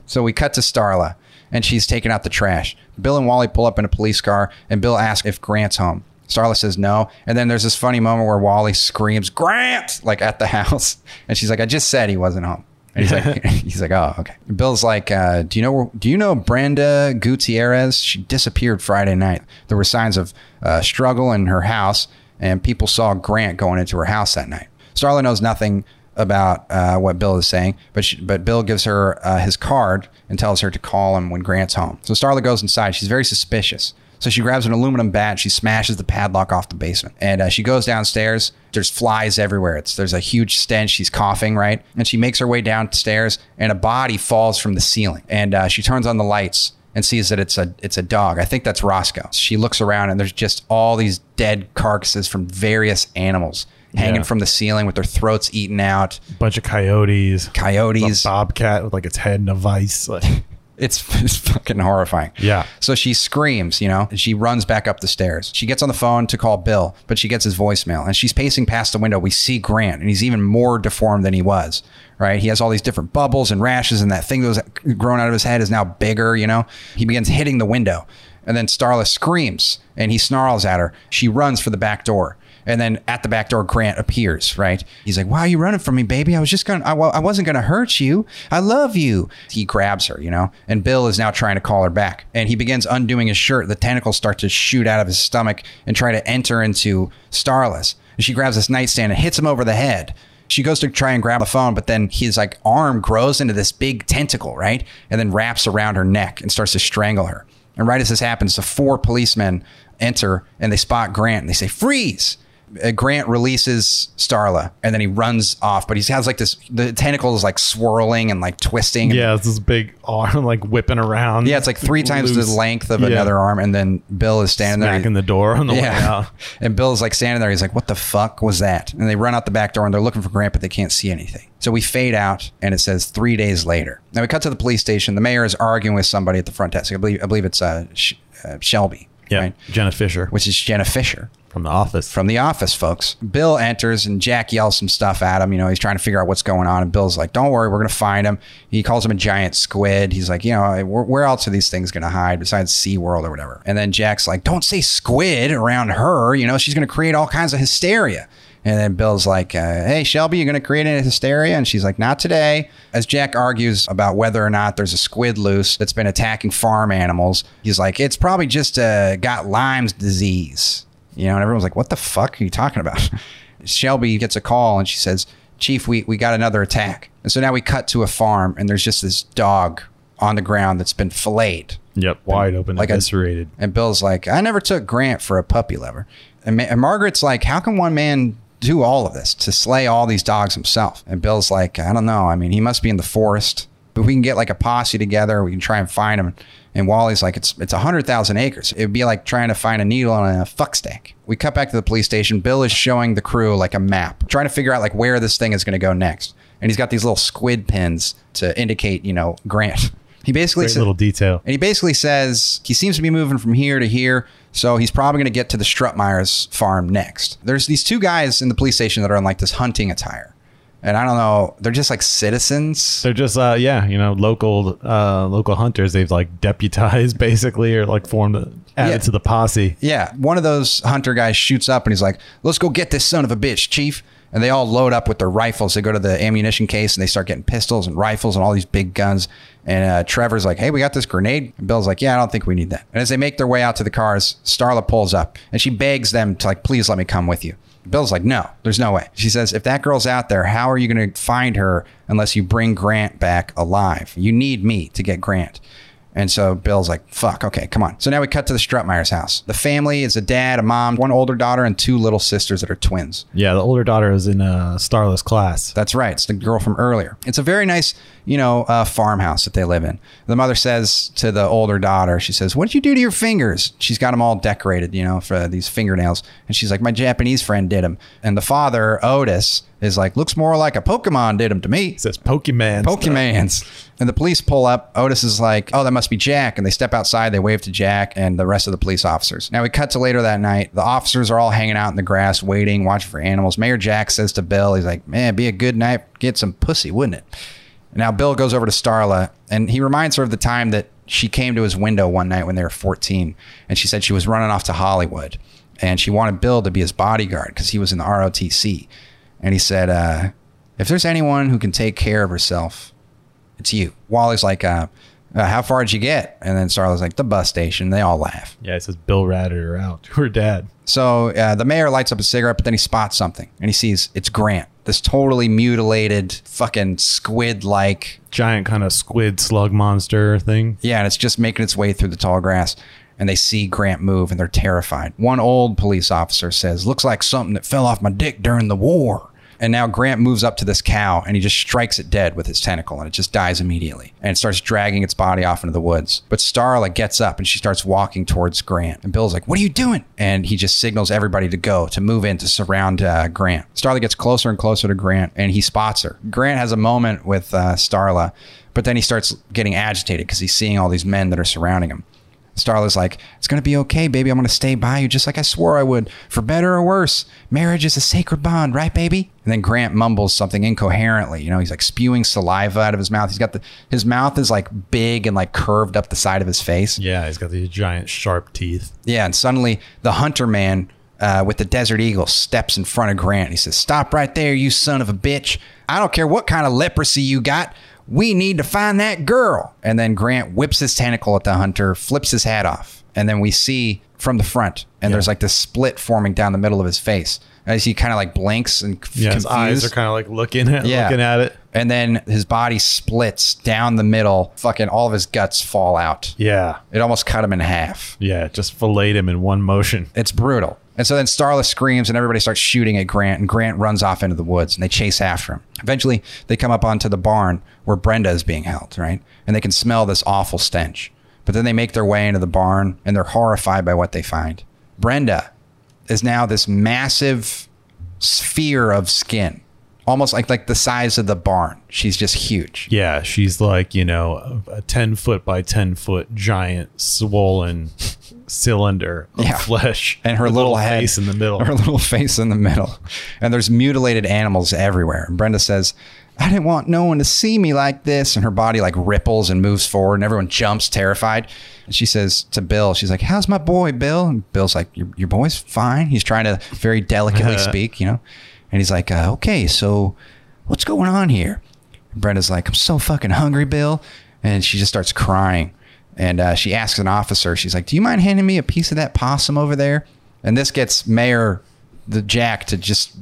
So we cut to Starla, and she's taking out the trash. Bill and Wally pull up in a police car, and Bill asks if Grant's home. Starla says no, and then there's this funny moment where Wally screams "Grant!" like at the house, and she's like, "I just said he wasn't home." And he's like, he's like, oh, okay. Bill's like, uh, do you know, do you know Brenda Gutierrez? She disappeared Friday night. There were signs of uh, struggle in her house, and people saw Grant going into her house that night. Starla knows nothing about uh, what Bill is saying, but she, but Bill gives her uh, his card and tells her to call him when Grant's home. So Starla goes inside. She's very suspicious. So she grabs an aluminum bat. She smashes the padlock off the basement, and uh, she goes downstairs. There's flies everywhere. It's there's a huge stench. She's coughing, right? And she makes her way downstairs, and a body falls from the ceiling. And uh, she turns on the lights and sees that it's a it's a dog. I think that's Roscoe. She looks around, and there's just all these dead carcasses from various animals hanging Yeah. from the ceiling with their throats eaten out. bunch of coyotes. Coyotes. A bobcat with like its head in a vice. Like, It's, it's fucking horrifying. Yeah. So she screams, you know, and she runs back up the stairs. She gets on the phone to call Bill, but she gets his voicemail and she's pacing past the window. We see Grant and he's even more deformed than he was, right? He has all these different bubbles and rashes and that thing that was growing out of his head is now bigger, you know? He begins hitting the window and then Starla screams and he snarls at her. She runs for the back door. And then at the back door, Grant appears, right? He's like, Why are you running from me, baby? I was just going to, I wasn't going to hurt you. I love you. He grabs her, you know? And Bill is now trying to call her back. And he begins undoing his shirt. The tentacles start to shoot out of his stomach and try to enter into Starla's. And she grabs this nightstand and hits him over the head. She goes to try and grab the phone, but then his like arm grows into this big tentacle, right? And then wraps around her neck and starts to strangle her. And right as this happens, the four policemen enter and they spot Grant and they say, freeze. Uh, Grant releases Starla and then he runs off, but he has like this, the tentacle is like swirling and like twisting. yeah, it's this big arm like whipping around. Yeah, it's like three times Loose. the length of Yeah. another arm. And then Bill is standing there. Smacking the door on the way out. And Bill's like standing there. He's like, what the fuck was that? And they run out the back door and they're looking for Grant, but they can't see anything. So we fade out and it says three days later. Now we cut to the police station. The mayor is arguing with somebody at the front desk. I believe, I believe it's uh, Sh- uh, Shelby. Yeah, right? Jenna Fischer Which is Jenna Fischer from The Office. from the office, folks. Bill enters and Jack yells some stuff at him. You know, he's trying to figure out what's going on. And Bill's like, don't worry, we're going to find him. He calls him a giant squid. He's like, you know, where, else are these things going to hide besides SeaWorld or whatever? And then Jack's like, don't say squid around her. You know, she's going to create all kinds of hysteria. And then Bill's like, uh, hey, Shelby, you're going to create any hysteria? And she's like, not today. As Jack argues about whether or not there's a squid loose that's been attacking farm animals, he's like, it's probably just uh, got Lyme's disease. You know, and everyone's like, what the fuck are you talking about? Shelby gets a call and she says, Chief, we, we got another attack. And so now we cut to a farm and there's just this dog on the ground that's been filleted. Yep, wide open, Like like a- eviscerated. And Bill's like, I never took Grant for a puppy lover. And, Ma- and Margaret's like, how can one man do all of this to slay all these dogs himself? And Bill's like, I don't know. I mean, he must be in the forest. But we can get like a posse together. We can try and find him. And Wally's like, it's it's a hundred thousand acres. It'd be like trying to find a needle on a fuck stack. We cut back to the police station. Bill is showing the crew like a map, trying to figure out like where this thing is going to go next. And he's got these little squid pins to indicate, you know, Grant. He basically Great said, little detail. and he basically says he seems to be moving from here to here. So he's probably going to get to the Strutemyer's farm next. There's these two guys in the police station that are in like this hunting attire. And I don't know, they're just like citizens. They're just uh yeah, you know, local uh local hunters. They've like deputized basically or like formed added Yeah. to the posse. Yeah. One of those hunter guys shoots up and he's like, let's go get this son of a bitch, chief. And they all load up with their rifles. They go to the ammunition case and they start getting pistols and rifles and all these big guns. And uh, Trevor's like, hey, we got this grenade. And Bill's like, yeah, I don't think we need that. And as they make their way out to the cars, Starla pulls up and she begs them to, like, please let me come with you. Bill's like, no, there's no way. She says, if that girl's out there, how are you going to find her unless you bring Grant back alive? You need me to get Grant. And so Bill's like, fuck, okay, come on. So now we cut to the Strutemyer's house. The family is a dad, a mom, one older daughter, and two little sisters that are twins. Yeah, the older daughter is in a Starla's class. That's right. It's the girl from earlier. It's a very nice, you know, uh, farmhouse that they live in. The mother says to the older daughter, she says, "What did you do to your fingers?" She's got them all decorated, you know, for these fingernails. And she's like, "My Japanese friend did them." And the father, Otis, is like, "Looks more like a Pokemon did them to me." It says Pokemon. Pokemans. And the police pull up. Otis is like, oh, that must be Jack. And they step outside. They wave to Jack and the rest of the police officers. Now we cut to later that night. The officers are all hanging out in the grass, waiting, watching for animals. Mayor Jack says to Bill, he's like, man, be a good night. Get some pussy, wouldn't it? Now Bill goes over to Starla and he reminds her of the time that she came to his window one night when they were 14. And she said she was running off to Hollywood. And she wanted Bill to be his bodyguard because he was in the ROTC. And he said, uh, if there's anyone who can take care of herself, it's you. Wally's like, uh, uh, how far did you get? And then Starla's like, the bus station. They all laugh. Yeah, it says Bill ratted her out to her dad. So uh, the mayor lights up a cigarette, but then he spots something and he sees it's Grant, this totally mutilated, fucking squid like. Giant kind of squid slug monster thing. Yeah, and it's just making its way through the tall grass. And they see Grant move and they're terrified. One old police officer says, Looks like something that fell off my dick during the war. And now Grant moves up to this cow and he just strikes it dead with his tentacle and it just dies immediately. And it starts dragging its body off into the woods. But Starla gets up and she starts walking towards Grant. And Bill's like, What are you doing? And he just signals everybody to go, to move in, to surround uh, Grant. Starla gets closer and closer to Grant and he spots her. Grant has a moment with uh, Starla, but then he starts getting agitated because he's seeing all these men that are surrounding him. Starla's like, it's going to be okay, baby. I'm going to stay by you just like I swore I would, for better or worse. Marriage is a sacred bond, right, baby? And then Grant mumbles something incoherently. You know, he's like spewing saliva out of his mouth. He's got the, his mouth is like big and like curved up the side of his face. Yeah, he's got these giant sharp teeth. Yeah. And suddenly the hunter man uh, with the Desert Eagle steps in front of Grant. He says, Stop right there, you son of a bitch. I don't care what kind of leprosy you got. We need to find that girl. And then Grant whips his tentacle at the hunter, flips his hat off. And then we see from the front, and there's like this split forming down the middle of his face. As he kind of like blinks and Yeah, his eyes are kind of like looking at Yeah. looking at it. and then his body splits down the middle. Fucking all of his guts fall out. Yeah, It almost cut him in half. yeah, just filleted him in one motion. It's brutal. And so then Starla screams and everybody starts shooting at Grant and Grant runs off into the woods and they chase after him. Eventually they come up onto the barn where Brenda is being held, right? And they can smell this awful stench. But then they make their way into the barn and they're horrified by what they find. Brenda is now this massive sphere of skin, almost like like the size of the barn. She's just huge. Yeah, she's like you know a ten foot by ten foot giant swollen cylinder of Yeah. flesh, and her a little, head face in the middle. Her little face in the middle, and there's mutilated animals everywhere. And Brenda says, "I didn't want no one to see me like this." And her body like ripples and moves forward, and everyone jumps terrified. And she says to Bill, "She's like, how's my boy, Bill?" And Bill's like, "Your, your boy's fine." He's trying to very delicately speak, you know. And he's like, uh, "Okay, so what's going on here?" And Brenda's like, "I'm so fucking hungry, Bill," and she just starts crying. And uh, she asks an officer, she's like, "Do you mind handing me a piece of that possum over there?" And this gets Mayor the Jack to just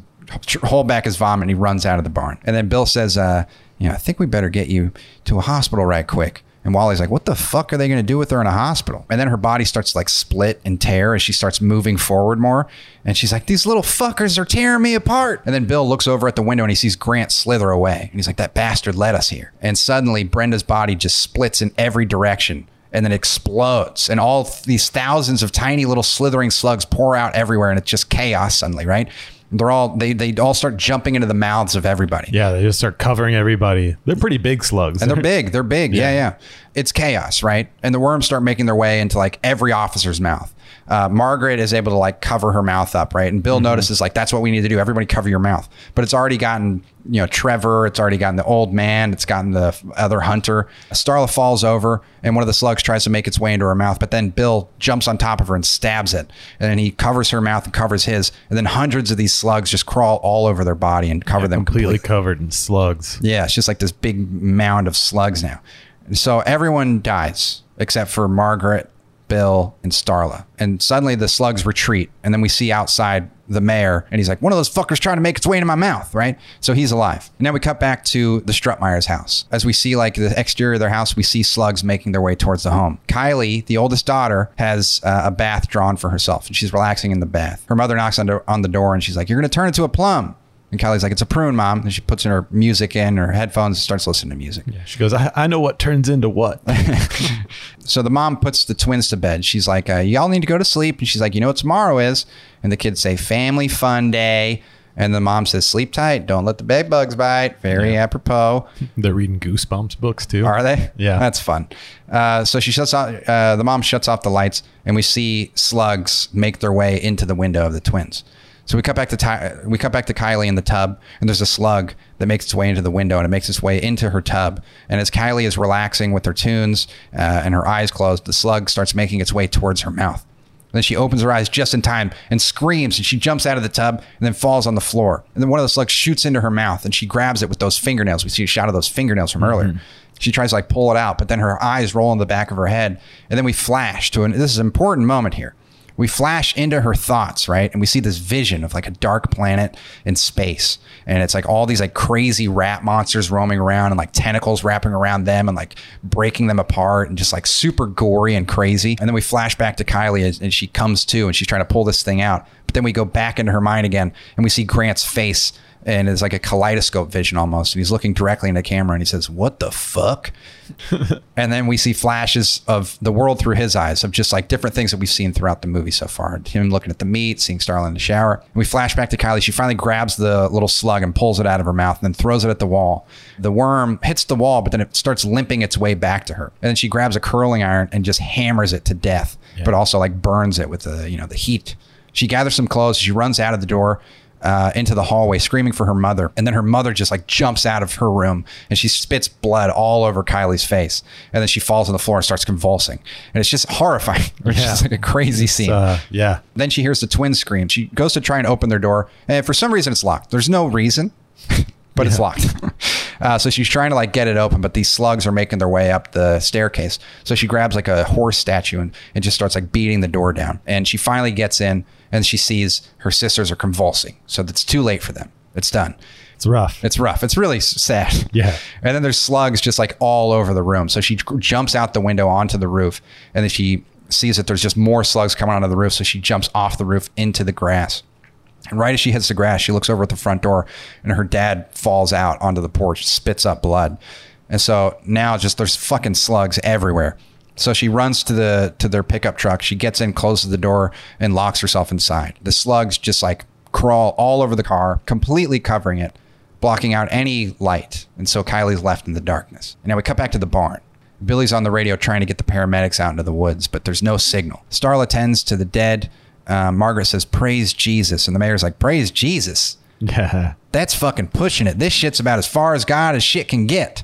hold back his vomit. and He runs out of the barn, and then Bill says, uh, "You know, I think we better get you to a hospital right quick." And Wally's like, "What the fuck are they going to do with her in a hospital?" And then her body starts to, like split and tear as she starts moving forward more. And she's like, "These little fuckers are tearing me apart." And then Bill looks over at the window and he sees Grant slither away. And he's like, "That bastard led us here." And suddenly Brenda's body just splits in every direction and then explodes and all these thousands of tiny little slithering slugs pour out everywhere and it's just chaos suddenly right? They're all they they all start jumping into the mouths of everybody. Yeah, they just start covering everybody. They're pretty big slugs, and they're big they're big. Yeah. yeah. It's chaos right? And the worms start making their way into like every officer's mouth uh, margaret is able to like cover her mouth up right? And bill notices like that's what we need to do. Everybody cover your mouth. But it's already gotten you know trevor it's already gotten the old man it's gotten the other hunter. Starla falls over and one of the slugs tries to make its way into her mouth but then bill jumps on top of her and stabs it. And then he covers her mouth and covers his and then hundreds of these slugs just crawl all over their body and cover them completely covered in slugs. yeah, it's just like this big mound of slugs now. And So everyone dies except for Margaret, Bill, and Starla. And suddenly the slugs retreat. And then we see outside the mayor, and he's like, one of those fuckers trying to make its way into my mouth, right? So he's alive. And now we cut back to the Strutemyer's house. As we see like the exterior of their house, we see slugs making their way towards the home. Kylie, the oldest daughter, has uh, a bath drawn for herself, and she's relaxing in the bath. Her mother knocks on, on the door, and she's like, you're going to turn into a plum. And Kylie's like, it's a prune, mom. And she puts in her music in, her headphones, and starts listening to music. Yeah, She goes, I, I know what turns into what. So the mom puts the twins to bed. She's like, uh, y'all need to go to sleep. And she's like, you know what tomorrow is? And the kids say, family fun day. And the mom says, sleep tight. Don't let the bed bugs bite. Very apropos. They're reading Goosebumps books too. Are they? Yeah. That's fun. Uh, so she shuts off, uh, the mom shuts off the lights and we see slugs make their way into the window of the twins. So we cut back to Ty- we cut back to Kylie in the tub, and there's a slug that makes its way into the window, and it makes its way into her tub. And as Kylie is relaxing with her tunes uh, and her eyes closed, the slug starts making its way towards her mouth. Then she opens her eyes just in time and screams, and she jumps out of the tub and then falls on the floor. And then one of the slugs shoots into her mouth, and she grabs it with those fingernails. We see a shot of those fingernails from earlier. She tries to like pull it out, but then her eyes roll in the back of her head. And then we flash to an this is an important moment here. We flash into her thoughts, right? And we see this vision of like a dark planet in space. And it's like all these like crazy rat monsters roaming around and like tentacles wrapping around them and like breaking them apart and just like super gory and crazy. And then we flash back to Kylie and she comes to and she's trying to pull this thing out. But then we go back into her mind again and we see Grant's face and it's like a kaleidoscope vision almost. And he's looking directly into the camera and he says, What the fuck? and then we see flashes of the world through his eyes of just like different things that we've seen throughout the movie so far. Him looking at the meat, seeing Starla in the shower. And we flash back to Kylie. She finally grabs the little slug and pulls it out of her mouth and then throws it at the wall. The worm hits the wall, but then it starts limping its way back to her. And then she grabs a curling iron and just hammers it to death, but also like burns it with the, you know, the heat. She gathers some clothes. She runs out of the door uh, into the hallway, screaming for her mother. And then her mother just like jumps out of her room and she spits blood all over Kylie's face. And then she falls on the floor and starts convulsing. And it's just horrifying. It's Yeah. just like a crazy scene. Uh, yeah. Then she hears the twins scream. She goes to try and open their door, and for some reason it's locked. There's no reason, but it's locked. uh, so she's trying to like get it open, but these slugs are making their way up the staircase. So she grabs like a horse statue and, and just starts like beating the door down. And she finally gets in, and she sees her sisters are convulsing. So it's too late for them. It's done. It's rough. It's rough. It's really sad. Yeah. And then there's slugs just like all over the room. So she jumps out the window onto the roof, and then she sees that there's just more slugs coming onto the roof. So she jumps off the roof into the grass. And right as she hits the grass, she looks over at the front door, and her dad falls out onto the porch, spits up blood. And so now just there's fucking slugs everywhere. So she runs to the to their pickup truck. She gets in, closes the door, and locks herself inside. The slugs just like crawl all over the car, completely covering it, blocking out any light. And so Kylie's left in the darkness. And now we cut back to the barn. Billy's on the radio trying to get the paramedics out into the woods, but there's no signal. Starla tends to the dead. Uh, Margaret says, Praise Jesus. And the mayor's like, Praise Jesus that's fucking pushing it. This shit's about as far as God as shit can get.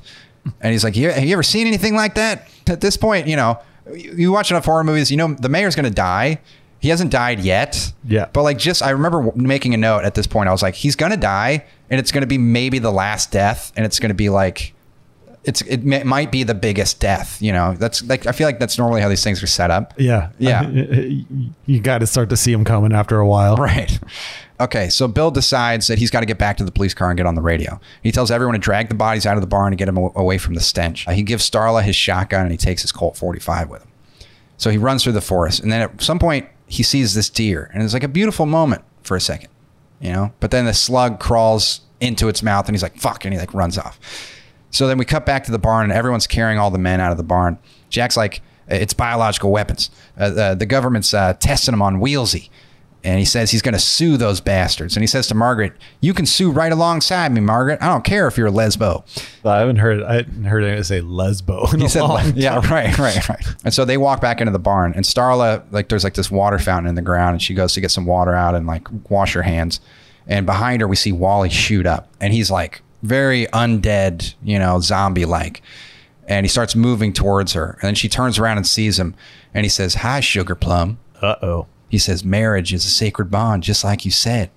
And he's like, have you ever seen anything like that? At this point, you know, you watch enough horror movies, you know, the mayor's going to die. He hasn't died yet. Yeah. But like, just, I remember making a note at this point. I was like, he's going to die and it's going to be maybe the last death. And it's going to be like, it's, it may, might be the biggest death, you know, that's like, I feel like that's normally how these things are set up. Yeah. Yeah. you got to start to see them coming after a while. Right. Okay, so Bill decides that he's got to get back to the police car and get on the radio. He tells everyone to drag the bodies out of the barn and get them away from the stench. Uh, he gives Starla his shotgun and he takes his Colt 45 with him. So he runs through the forest, and then at some point he sees this deer, and it's like a beautiful moment for a second, you know. But then the slug crawls into its mouth, and he's like, "Fuck!" and he like runs off. So then we cut back to the barn, and everyone's carrying all the men out of the barn. Jack's like, "It's biological weapons. Uh, the, the government's uh, testing them on Wheelsy." And he says he's going to sue those bastards. And he says to Margaret, "You can sue right alongside me, Margaret. I don't care if you're a lesbo." I haven't heard. I haven't heard anyone say lesbo. In He a said, "Yeah, right, right, right." And so they walk back into the barn, and Starla, like, there's like this water fountain in the ground, and she goes to get some water out and like wash her hands. And behind her, we see Wally shoot up, and he's like very undead, you know, zombie like. And he starts moving towards her, and then she turns around and sees him, and he says, "Hi, Sugar Plum." Uh oh. He says, marriage is a sacred bond, just like you said.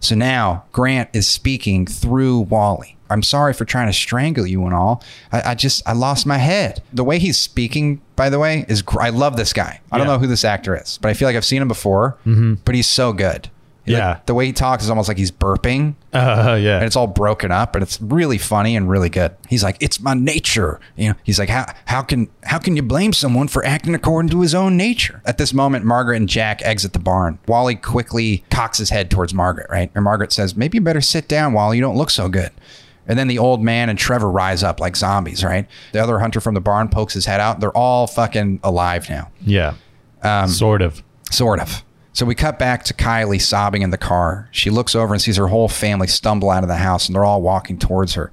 So now Grant is speaking through Wally. I'm sorry for trying to strangle you and all. I, I just, I lost my head. The way he's speaking, by the way, is, gr- I love this guy. I don't Yeah. know who this actor is, but I feel like I've seen him before, mm-hmm. but he's so good. Like, Yeah. the way he talks is almost like he's burping Uh, yeah. and it's all broken up and it's really funny and really good. He's like, "It's my nature." You know, he's like, "How how can how can you blame someone for acting according to his own nature?" At this moment, Margaret and Jack exit the barn. Wally quickly cocks his head towards Margaret, right? And Margaret says, "Maybe you better sit down, Wally. You don't look so good." And then the old man and Trevor rise up like zombies, right? The other hunter from the barn pokes his head out. They're all fucking alive now. yeah. Um, sort of. Sort of. So we cut back to Kylie sobbing in the car. She looks over and sees her whole family stumble out of the house, and they're all walking towards her.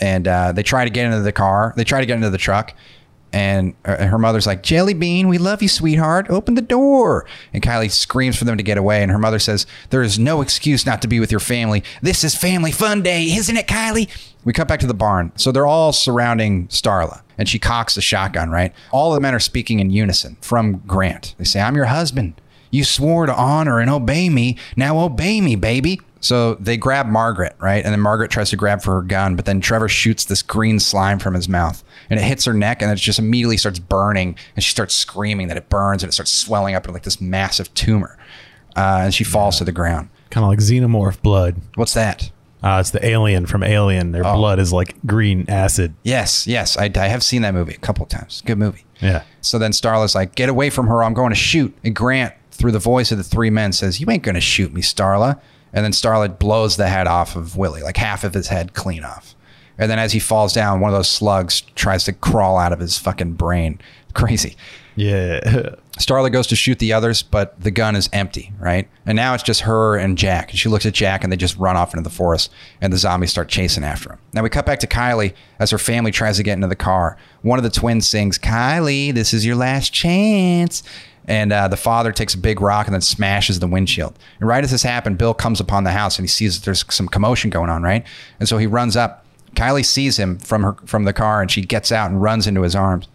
And uh, they try to get into the car. They try to get into the truck, and uh, her mother's like, "Jelly Bean, we love you, sweetheart. Open the door." And Kylie screams for them to get away, and her mother says, "There is no excuse not to be with your family. This is Family Fun Day, isn't it, Kylie?" We cut back to the barn. So they're all surrounding Starla, and she cocks the shotgun. Right, all the men are speaking in unison from Grant. They say, "I'm your husband." You swore to honor and obey me. Now obey me, baby. So they grab Margaret, right? And then Margaret tries to grab for her gun, but then Trevor shoots this green slime from his mouth and it hits her neck and it just immediately starts burning and she starts screaming that it burns and it starts swelling up into like this massive tumor. Uh, and she falls to the ground. Kind of like xenomorph blood. What's that? Uh, it's the alien from Alien. Their Oh. blood is like green acid. Yes, yes. I, I have seen that movie a couple of times. Good movie. Yeah. So then Starla's like, get away from her. I'm going to shoot. And Grant, through the voice of the three men, says, You ain't going to shoot me, Starla. And then Starla blows the head off of Willie, like half of his head clean off. And then as he falls down, one of those slugs tries to crawl out of his fucking brain. Crazy. Yeah. Starla goes to shoot the others, but the gun is empty, right? And now it's just her and Jack. And she looks at Jack and they just run off into the forest and the zombies start chasing after him. Now we cut back to Kylie as her family tries to get into the car. One of the twins sings, Kylie, this is your last chance. And uh, the father takes a big rock and then smashes the windshield. And right as this happened, Bill comes upon the house and he sees that there's some commotion going on, right? And so he runs up. Kylie sees him from her from the car and she gets out and runs into his arms.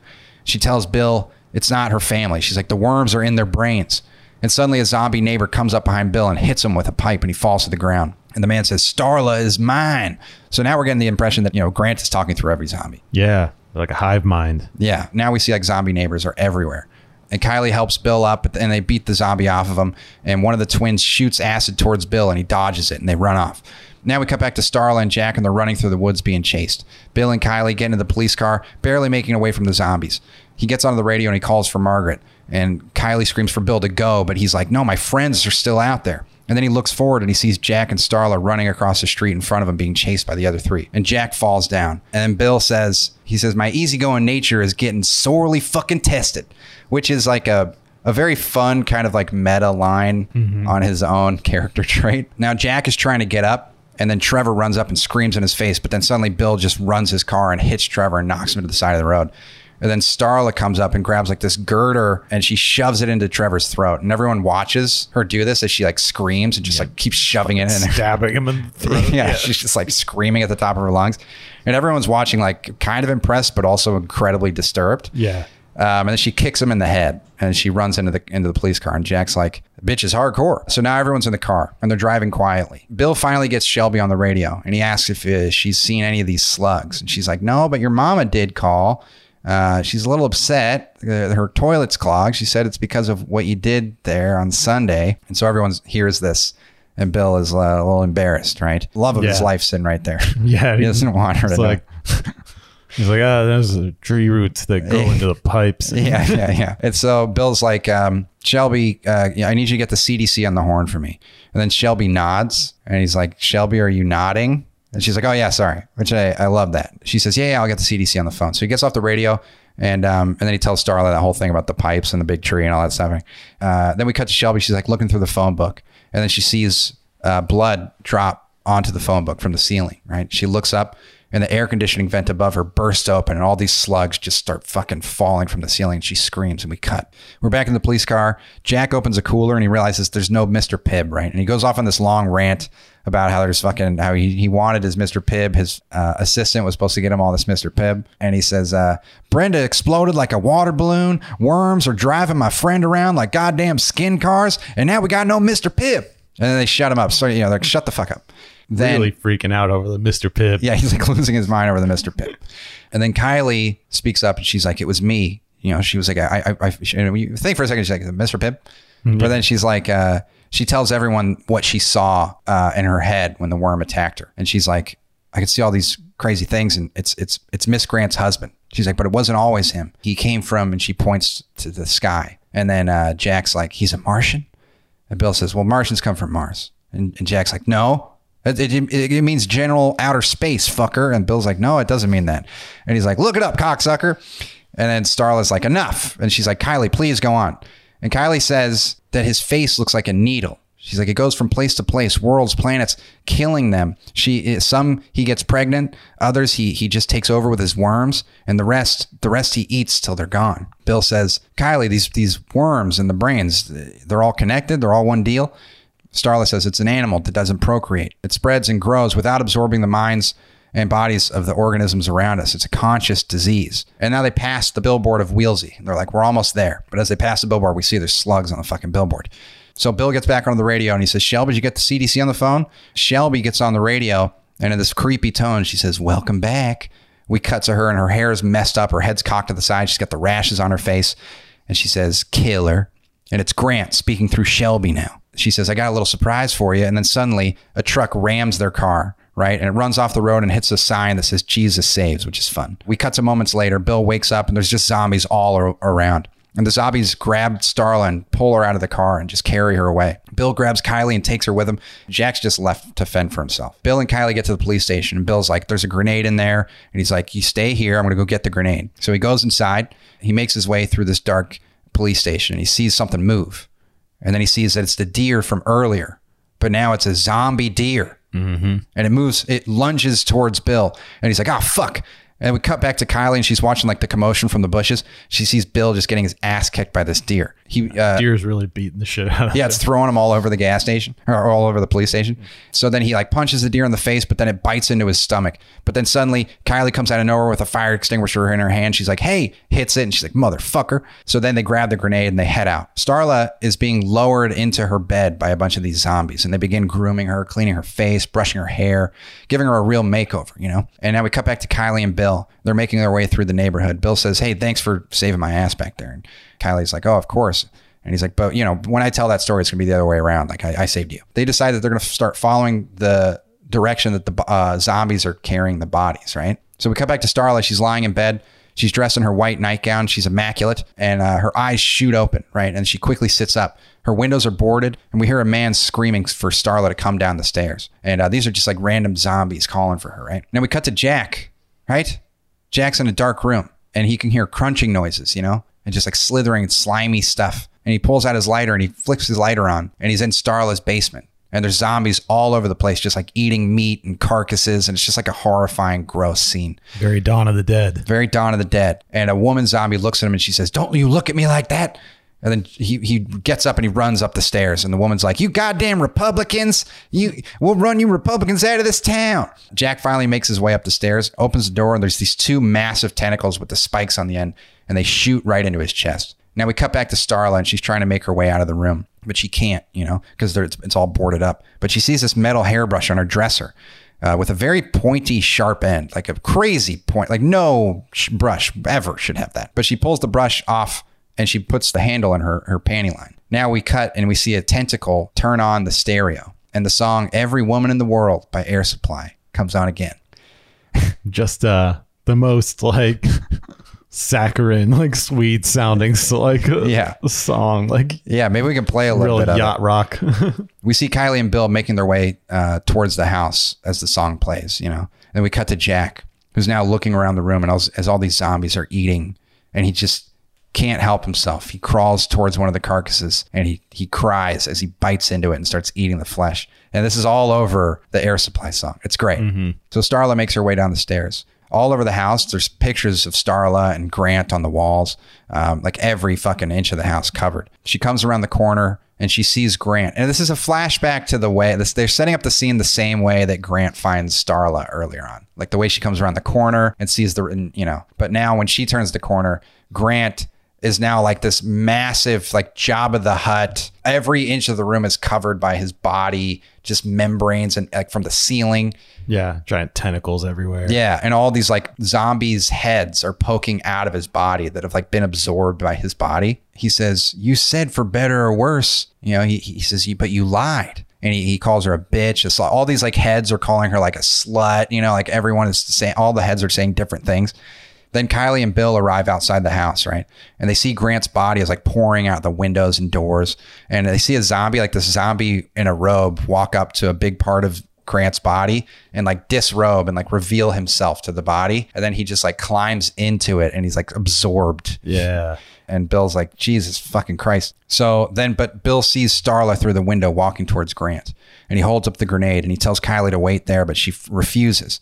She tells Bill it's not her family. She's like, the worms are in their brains. And suddenly a zombie neighbor comes up behind Bill and hits him with a pipe and he falls to the ground. And the man says, Starla is mine. So now we're getting the impression that, you know, Grant is talking through every zombie. yeah. Like a hive mind. Yeah. Now we see like zombie neighbors are everywhere. And Kylie helps Bill up and they beat the zombie off of him. And one of the twins shoots acid towards Bill and he dodges it and they run off. Now we cut back to Starla and Jack and they're running through the woods being chased. Bill and Kylie get into the police car, barely making away from the zombies. He gets onto the radio and he calls for Margaret. And Kylie screams for Bill to go, but he's like, no, my friends are still out there. And then he looks forward and he sees Jack and Starla running across the street in front of him, being chased by the other three. And Jack falls down. And then Bill says, he says, my easygoing nature is getting sorely fucking tested, which is like a a very fun kind of like meta line mm-hmm. on his own character trait. Now Jack is trying to get up. And then Trevor runs up and screams in his face, but then suddenly Bill just runs his car and hits Trevor and knocks him to the side of the road. And then Starla comes up and grabs like this girder and she shoves it into Trevor's throat. And everyone watches her do this as she like screams and just like keeps shoving it in. Stabbing him in the throat. yeah, she's just like screaming at the top of her lungs. And everyone's watching like kind of impressed, but also incredibly disturbed. Yeah. Um, and then she kicks him in the head and she runs into the into the police car. And Jack's like, bitch is hardcore. So now everyone's in the car and they're driving quietly. Bill finally gets Shelby on the radio and he asks if uh, she's seen any of these slugs. And she's like, no, but your mama did call. Uh, she's a little upset. Uh, her toilet's clogged. She said it's because of what you did there on Sunday. And so everyone hears this. And Bill is uh, a little embarrassed, right? Love of his Yeah. life sitting right there. Yeah. he doesn't want her to It's know. like, he's like, ah, there's a tree roots that go into the pipes. yeah, yeah, yeah. And so Bill's like, um, Shelby, uh, I need you to get the CDC on the horn for me. And then Shelby nods, and he's like, Shelby, are you nodding? And she's like, Oh yeah, sorry. Which I, I love that. She says, Yeah, yeah, I'll get the CDC on the phone. So he gets off the radio, and um, and then he tells Starla that whole thing about the pipes and the big tree and all that stuff. Uh, then we cut to Shelby. She's like looking through the phone book, and then she sees uh, blood drop onto the phone book from the ceiling. Right? She looks up, and the air conditioning vent above her bursts open, and all these slugs just start fucking falling from the ceiling. She screams, and we cut. We're back in the police car. Jack opens a cooler, and he realizes there's no Mr. Pibb, right? And he goes off on this long rant about how there's fucking how he, he wanted his Mr. Pibb. His uh, assistant was supposed to get him all this Mr. Pibb, and he says, uh, "Brenda exploded like a water balloon. Worms are driving my friend around like goddamn skin cars, and now we got no Mr. Pibb." And then they shut him up. So you know, they're like, "Shut the fuck up." Then really freaking out over the Mr. Pibb. yeah, he's like losing his mind over the Mr. Pibb. And then Kylie speaks up and she's like, it was me. You know, she was like, I, I, I and you think for a second, she's like, Mr. Pibb. But then she's like, uh, she tells everyone what she saw uh, in her head when the worm attacked her. And she's like, I could see all these crazy things and it's, it's, it's Miss Grant's husband. She's like, but it wasn't always him. He came from, and she points to the sky. And then uh, Jack's like, he's a Martian. And Bill says, well, Martians come from Mars. And, and Jack's like, no, it, it, it- means general outer space, fucker. And Bill's like, no, it doesn't mean that. And he's like, look it up, cocksucker. And then Starla's like, enough. And she's like, Kylie, please go on. And Kylie says that his face looks like a needle. She's like, it goes from place to place, worlds, planets, killing them. She some he gets pregnant, others he he just takes over with his worms, and the rest the rest he eats till they're gone. Bill says, Kylie, these these worms in the brains, they're all connected, they're all one deal. Starla says it's an animal that doesn't procreate. It spreads and grows without absorbing the minds and bodies of the organisms around us. It's a conscious disease. And now they pass the billboard of Wheelsy. They're like, we're almost there. But as they pass the billboard, we see there's slugs on the fucking billboard. So Bill gets back on the radio and he says, Shelby, did you get the CDC on the phone? Shelby gets on the radio and in this creepy tone, she says, Welcome back. We cut to her and her hair is messed up. Her head's cocked to the side. She's got the rashes on her face. And she says, Killer. And it's Grant speaking through Shelby now. She says, I got a little surprise for you. And then suddenly a truck rams their car, right? And it runs off the road and hits a sign that says Jesus saves, which is fun. We cut to moments later. Bill wakes up and there's just zombies all ar- around. And the zombies grab Starla and pull her out of the car and just carry her away. Bill grabs Kylie and takes her with him. Jack's just left to fend for himself. Bill and Kylie get to the police station, and Bill's like, There's a grenade in there. And he's like, You stay here. I'm going to go get the grenade. So he goes inside. He makes his way through this dark police station and he sees something move. And then he sees that it's the deer from earlier, but now it's a zombie deer. Mm-hmm. And it moves, it lunges towards Bill. And he's like, Oh, fuck. And we cut back to Kylie and she's watching like the commotion from the bushes. She sees Bill just getting his ass kicked by this deer. He, uh, Deer's really beating the shit out of him. yeah, it's throwing him all over the gas station or all over the police station. So then he like punches the deer in the face, but then it bites into his stomach. But then suddenly Kylie comes out of nowhere with a fire extinguisher in her hand. She's like, hey, hits it. And she's like, motherfucker. So then they grab the grenade and they head out. Starla is being lowered into her bed by a bunch of these zombies and they begin grooming her, cleaning her face, brushing her hair, giving her a real makeover, you know? And now we cut back to Kylie and Bill. They're making their way through the neighborhood. Bill says, hey, thanks for saving my ass back there. And Kylie's like, oh, of course. And he's like, but you know, when I tell that story, it's gonna be the other way around. Like I, I saved you. They decide that they're gonna start following the direction that the uh, zombies are carrying the bodies. Right. So we cut back to Starla. She's lying in bed. She's dressed in her white nightgown. She's immaculate, and uh, her eyes shoot open. Right, and she quickly sits up. Her windows are boarded, and we hear a man screaming for Starla to come down the stairs. And uh, these are just like random zombies calling for her. Right. Now we cut to Jack. Right. Jack's in a dark room, and he can hear crunching noises. You know, and just like slithering and slimy stuff. And he pulls out his lighter and he flips his lighter on, and he's in Starla's basement. And there's zombies all over the place, just like eating meat and carcasses. And it's just like a horrifying, gross scene. Very Dawn of the Dead. Very Dawn of the Dead. And a woman zombie looks at him and she says, Don't you look at me like that. And then he, he gets up and he runs up the stairs. And the woman's like, You goddamn Republicans. You we'll run you Republicans out of this town. Jack finally makes his way up the stairs, opens the door, and there's these two massive tentacles with the spikes on the end, and they shoot right into his chest. Now we cut back to Starla and she's trying to make her way out of the room, but she can't, you know, because it's, it's all boarded up. But she sees this metal hairbrush on her dresser uh, with a very pointy, sharp end, like a crazy point. Like no sh- brush ever should have that. But she pulls the brush off and she puts the handle in her, her panty line. Now we cut and we see a tentacle turn on the stereo and the song Every Woman in the World by Air Supply comes on again. Just uh the most like saccharine, like sweet sounding so like uh, Yeah. song. Like Yeah, maybe we can play a little bit of it. yacht rock. we see Kylie and Bill making their way uh, towards the house as the song plays, you know. Then we cut to Jack, who's now looking around the room and as, as all these zombies are eating, and he just can't help himself. He crawls towards one of the carcasses and he he cries as he bites into it and starts eating the flesh. And this is all over the air supply song. It's great. So Starla makes her way down the stairs. All over the house, there's pictures of Starla and Grant on the walls, um, like every fucking inch of the house covered. She comes around the corner and she sees Grant. And this is a flashback to the way this, they're setting up the scene the same way that Grant finds Starla earlier on, like the way she comes around the corner and sees the, you know. But now when she turns the corner, Grant is now like this massive, like Jabba the Hutt. Every inch of the room is covered by his body, just membranes and like from the ceiling. yeah, giant tentacles everywhere. Yeah, and all these like zombies' heads are poking out of his body that have like been absorbed by his body. He says, "You said for better or worse." You know, he, he says, "You but you lied." And he, he calls her a bitch. Slut. All these like heads are calling her like a slut. You know, like everyone is saying. All the heads are saying different things. Then Kylie and Bill arrive outside the house, right? And they see Grant's body is like pouring out the windows and doors. And they see a zombie, like this zombie in a robe, walk up to a big part of Grant's body and like disrobe and like reveal himself to the body. And then he just like climbs into it and he's like absorbed. Yeah. And Bill's like, Jesus fucking Christ. So then, but Bill sees Starla through the window walking towards Grant and he holds up the grenade and he tells Kylie to wait there, but she f- refuses.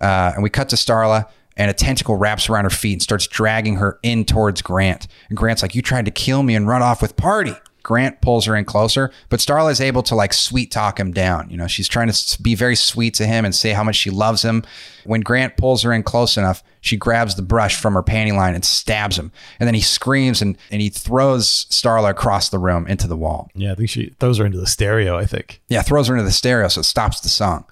Uh, and we cut to Starla and a tentacle wraps around her feet and starts dragging her in towards Grant. And Grant's like, You tried to kill me and run off with Pardy. Grant pulls her in closer, but Starla is able to like sweet talk him down. You know, she's trying to be very sweet to him and say how much she loves him. When Grant pulls her in close enough, she grabs the brush from her panty line and stabs him. And then he screams and, and he throws Starla across the room into the wall. Yeah, I think she throws her into the stereo. I think. Yeah, throws her into the stereo, so it stops the song.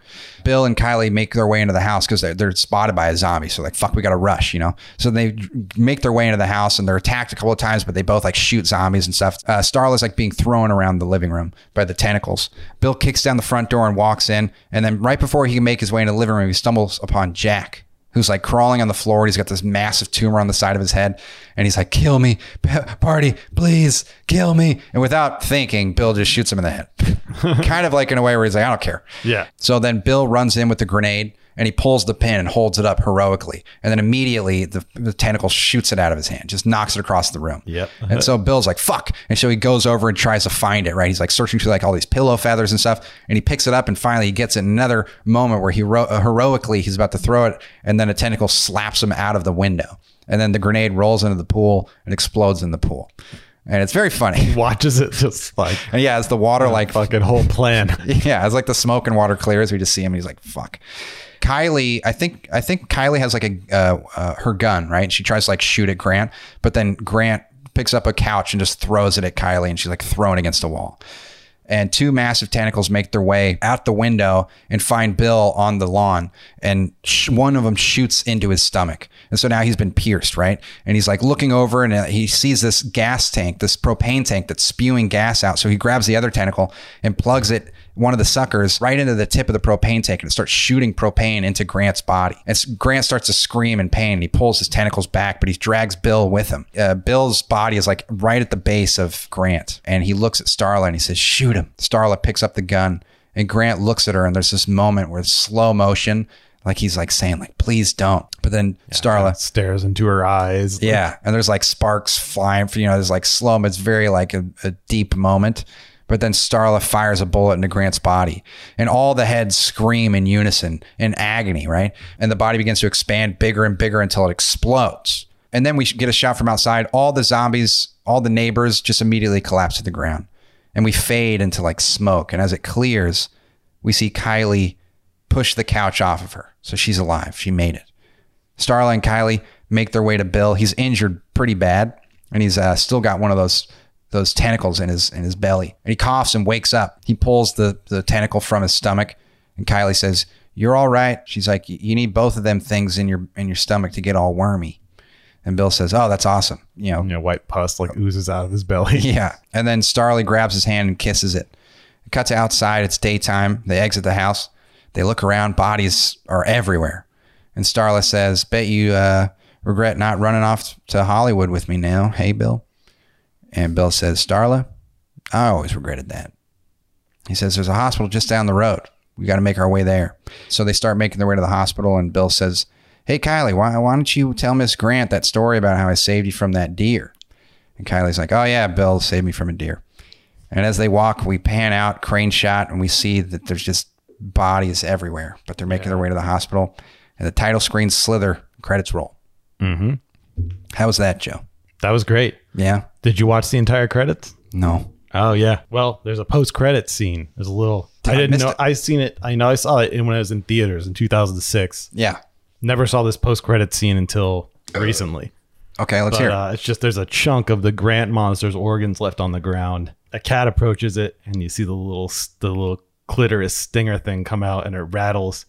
Bill and Kylie make their way into the house because they're, they're spotted by a zombie. So like, fuck, we got to rush, you know. So they make their way into the house and they're attacked a couple of times, but they both like shoot zombies and stuff. Uh, Starla's like being thrown around the living room by the tentacles. Bill kicks down the front door and walks in, and then right before he can make his way into the living room, he stumbles upon Jack. Who's like crawling on the floor? He's got this massive tumor on the side of his head, and he's like, "Kill me, Pardy, please, kill me!" And without thinking, Bill just shoots him in the head, kind of like in a way where he's like, "I don't care." Yeah. So then Bill runs in with the grenade and he pulls the pin and holds it up heroically. And then immediately the, the tentacle shoots it out of his hand, just knocks it across the room. Yep. And so Bill's like, fuck. And so he goes over and tries to find it, right? He's like searching through like all these pillow feathers and stuff. And he picks it up and finally he gets it in another moment where he ro- uh, heroically, he's about to throw it. And then a tentacle slaps him out of the window. And then the grenade rolls into the pool and explodes in the pool. And it's very funny. He Watches it just like And yeah, as the water like fucking whole plan. yeah, it's like the smoke and water clears. We just see him. And he's like, "Fuck." Kylie, I think, I think Kylie has like a uh, uh, her gun, right? She tries to like shoot at Grant, but then Grant picks up a couch and just throws it at Kylie, and she's like thrown against a wall. And two massive tentacles make their way out the window and find Bill on the lawn, and sh- one of them shoots into his stomach, and so now he's been pierced, right? And he's like looking over, and uh, he sees this gas tank, this propane tank that's spewing gas out. So he grabs the other tentacle and plugs it one of the suckers right into the tip of the propane tank and it starts shooting propane into Grant's body. And Grant starts to scream in pain. and He pulls his tentacles back, but he drags Bill with him. Uh, Bill's body is like right at the base of Grant. And he looks at Starla and he says, shoot him. Starla picks up the gun and Grant looks at her and there's this moment where it's slow motion. Like he's like saying like, please don't. But then Starla, stares into her eyes. yeah, and there's like sparks flying. For you know, there's like slow. It's very like a, a deep moment. But then Starla fires a bullet into Grant's body, and all the heads scream in unison in agony, right? And the body begins to expand bigger and bigger until it explodes. And then we get a shot from outside. All the zombies, all the neighbors, just immediately collapse to the ground, and we fade into like smoke. And as it clears, we see Kylie push the couch off of her, so she's alive. She made it. Starla and Kylie make their way to Bill. He's injured pretty bad, and he's uh, still got one of those those tentacles in his in his belly. And he coughs and wakes up. He pulls the the tentacle from his stomach, and Kylie says, "You're all right." She's like, "You need both of them things in your in your stomach to get all wormy." And Bill says, "Oh, that's awesome." You know, You know, white pus like oozes out of his belly. yeah. And then Starly grabs his hand and kisses it. it cuts outside. It's daytime. They exit the house. They look around. Bodies are everywhere. And Starla says, Bet you uh, regret not running off to Hollywood with me now. Hey, Bill. And Bill says, Starla, I always regretted that. He says, There's a hospital just down the road. We got to make our way there. So they start making their way to the hospital. And Bill says, Hey, Kylie, why, why don't you tell Miss Grant that story about how I saved you from that deer? And Kylie's like, oh, yeah, Bill saved me from a deer. And as they walk, we pan out, crane shot, and we see that there's just bodies everywhere, but they're making their way to the hospital. And the title screen slither, credits roll. Mm-hmm. How was that, Joe? That was great. Yeah? Did you watch the entire credits? No. Oh yeah. Well, there's a post credit scene. There's a little. Did I I didn't miss know. it? I seen it. I know. I saw it when I was in theaters in 2006. Yeah. Never saw this post credit scene until recently. Okay, let's But hear it. uh, it's just there's a chunk of the Grant monster's organs left on the ground. A cat approaches it, and you see the little the little clitoris stinger thing come out, and it rattles,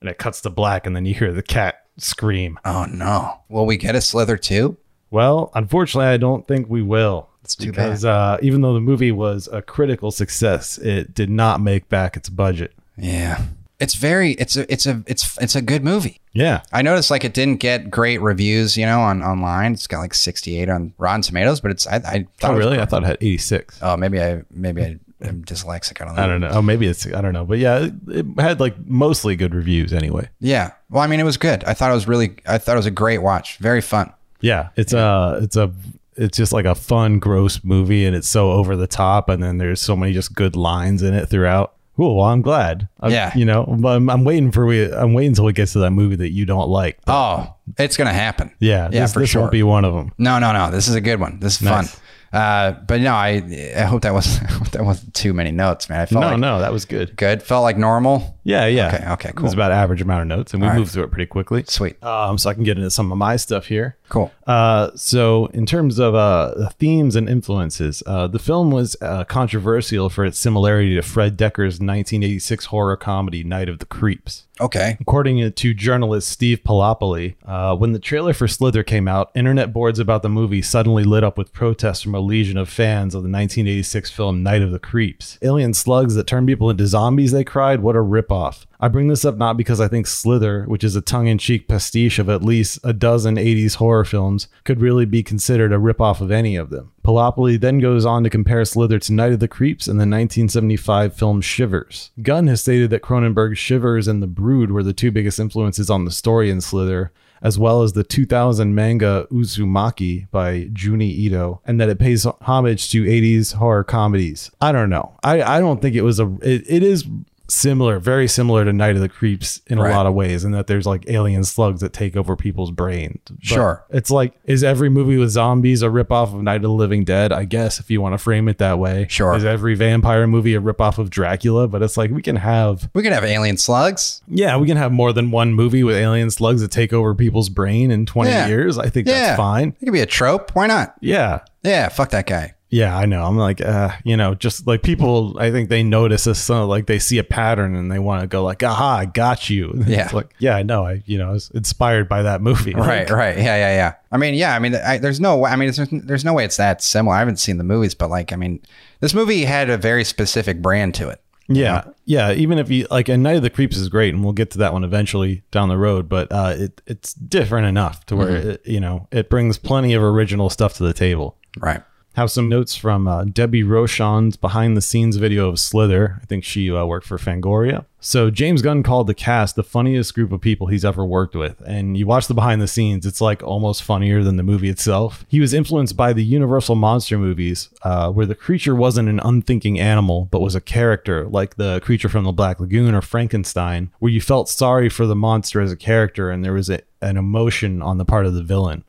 and it cuts to black, and then you hear the cat scream. Oh, no. Will we get a slither too? Well, unfortunately, I don't think we will. It's too because uh, even though the movie was a critical success, it did not make back its budget. Yeah. It's very, it's a, it's a, it's, it's a good movie. Yeah, I noticed like it didn't get great reviews, you know, on online. It's got like 68 on Rotten Tomatoes, but it's, I, I thought Oh, really? I thought it had 86. Oh, maybe I maybe I am dyslexic. I don't know. I don't know. Oh, maybe it's, I don't know. But yeah, it, it had like mostly good reviews anyway. Yeah. Well, I mean, it was good. I thought it was really. I thought it was a great watch. Very fun. Yeah, it's a, it's a, it's just like a fun, gross movie, and it's so over the top, and then there's so many just good lines in it throughout. Cool. Well, I'm glad. I'm- Yeah. You know, but I'm, I'm waiting for we. I'm waiting until it gets to that movie that you don't like. Oh, it's gonna happen. yeah. Yeah, this, for this sure. won't be one of them. No, no, no. This is a good one. This is Nice. fun. Uh, but no, I I hope that was that wasn't too many notes, man. I felt No, like no, that was good. good. Felt like normal. Yeah, yeah. Okay, okay, It cool. was about average amount of notes, and we All right. moved through it pretty quickly. Sweet. Um, so I can get into some of my stuff here. Cool. Uh, so in terms of uh, themes and influences, uh, the film was uh, controversial for its similarity to Fred Dekker's 1986 horror comedy Night of the Creeps. Okay. According to journalist Steve Palopoli, uh, when the trailer for Slither came out, internet boards about the movie suddenly lit up with protests from a legion of fans of the 1986 film Night of the Creeps. Alien slugs that turn people into zombies, they cried. What a ripoff. I bring this up not because I think Slither, which is a tongue in cheek pastiche of at least a dozen 80s horror films, could really be considered a ripoff of any of them. Palopoli then goes on to compare Slither to Night of the Creeps and the 1975 film Shivers. Gunn has stated that Cronenberg's Shivers and The Brood were the two biggest influences on the story in Slither, as well as the 2000 manga Uzumaki by Junji Ito, and that it pays homage to 80s horror comedies. I don't know. I, I don't think it was a. It, it is similar, very similar to Night of the Creeps in Right. a lot of ways, and that there's like alien slugs that take over people's brains. But Sure. It's like, is every movie with zombies a ripoff of Night of the Living Dead? I guess if you want to frame it that way. Sure. Is every vampire movie a ripoff of Dracula? But it's like we can have We can have alien slugs. yeah, we can have more than one movie with alien slugs that take over people's brain in 20 Yeah. years. I think Yeah. that's fine. It could be a trope. Why not? Yeah. Yeah. Fuck that guy. Yeah, I know. I'm like, uh, you know, just like people, I think they notice this, uh, like they see a pattern and they want to go like, aha, I got you. Yeah. It's like, yeah, I know. I, you know, I was inspired by that movie. Right. Right. Yeah. Yeah. Yeah. I mean, yeah. I mean, I, there's no. way- I mean, there's, there's no way it's that similar. I haven't seen the movies, but like, I mean, this movie had a very specific brand to it. Yeah, yeah. Even if you like, and Night of the Creeps is great, and we'll get to that one eventually down the road. But uh, it it's different enough to where Mm-hmm. it, you know it brings plenty of original stuff to the table. Right. Have some notes from uh, Debbie Rochon's behind the scenes video of Slither. I think she uh, worked for Fangoria. So James Gunn called the cast the funniest group of people he's ever worked with. And you watch the behind the scenes, it's like almost funnier than the movie itself. He was influenced by the Universal monster movies, uh, where the creature wasn't an unthinking animal, but was a character, like the creature from the Black Lagoon or Frankenstein, where you felt sorry for the monster as a character and there was a, an emotion on the part of the villain.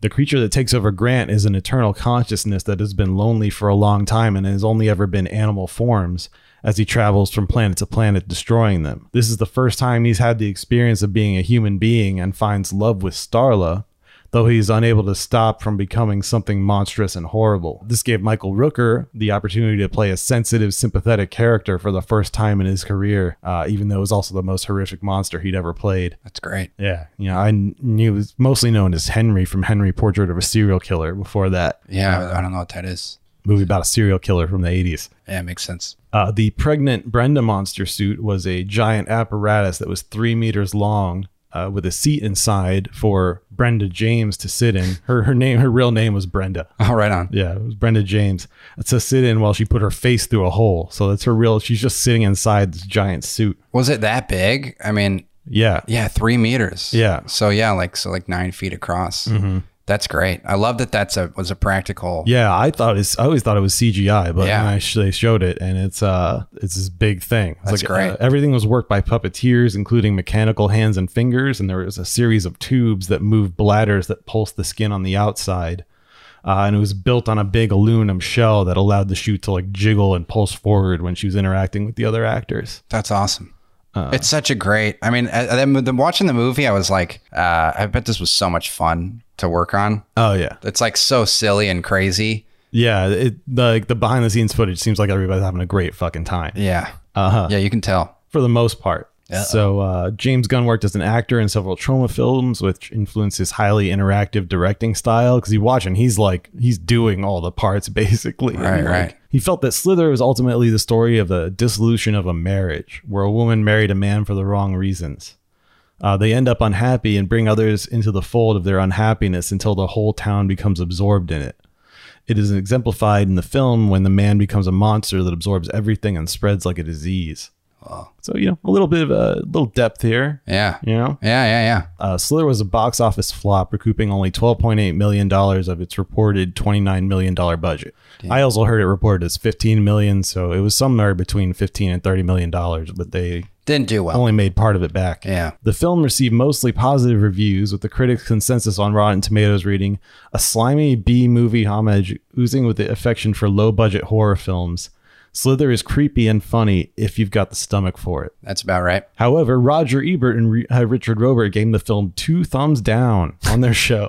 The creature that takes over Grant is an eternal consciousness that has been lonely for a long time and has only ever been animal forms as he travels from planet to planet destroying them. This is the first time he's had the experience of being a human being and finds love with Starla, though he's unable to stop from becoming something monstrous and horrible. This gave Michael Rooker the opportunity to play a sensitive, sympathetic character for the first time in his career, uh, even though it was also the most horrific monster he'd ever played. That's great. Yeah, you know, I knew he was mostly known as Henry from Henry Portrait of a Serial Killer before that Yeah. I don't know what that is. movie about a serial killer from the 80s. Yeah. It makes sense. Uh, the pregnant Brenda monster suit was a giant apparatus that was three meters long uh, with a seat inside for Brenda James to sit in. Her her name, her real name was Brenda. Oh, right on. Yeah, it was Brenda James to sit in while she put her face through a hole. So that's her real. She's just sitting inside this giant suit. Was it that big? I mean, Yeah, yeah, three meters. Yeah. So yeah, like so, like nine feet across. That's great. I love that. That's a was a practical. Yeah, I thought it's. I always thought it was CGI, but Yeah. I they showed it, and it's uh, it's this big thing. It's That's great. uh, everything was worked by puppeteers, including mechanical hands and fingers, and there was a series of tubes that move bladders that pulse the skin on the outside. Uh, and it was built on a big aluminum shell that allowed the shoot to like jiggle and pulse forward when she was interacting with the other actors. That's awesome. it's such a great. I mean, uh, then watching the movie, I was like, uh, I bet this was so much fun to work on. Oh yeah, It's like so silly and crazy. yeah. It the like, the behind the scenes footage seems like everybody's having a great fucking time. Yeah. Uh huh. Yeah, you can tell. for the most part. So uh, James Gunn worked as an actor in several Troma films, which influenced his highly interactive directing style. Because you watch and he's like he's doing all the parts basically. Right, like, right. He felt that Slither was ultimately the story of the dissolution of a marriage, where a woman married a man for the wrong reasons. Uh, they end up unhappy and bring others into the fold of their unhappiness until the whole town becomes absorbed in it. It is exemplified in the film when the man becomes a monster that absorbs everything and spreads like a disease. So you know, a little bit of a little depth here. yeah. You know, Yeah, yeah, yeah. uh, Slither was a box office flop, recouping only $12.8 million of its reported $29 million budget. I also heard it reported as 15 million, so it was somewhere between 15 and $30 million, but they Didn't do well. only made part of it back. Yeah. The film received mostly positive reviews, with the critics' consensus on Rotten Tomatoes reading a slimy B movie homage oozing with the affection for low budget horror films. Slither is creepy and funny if you've got the stomach for it. That's about right. However, Roger Ebert and uh, Richard Roeper gave the film two thumbs down on their show.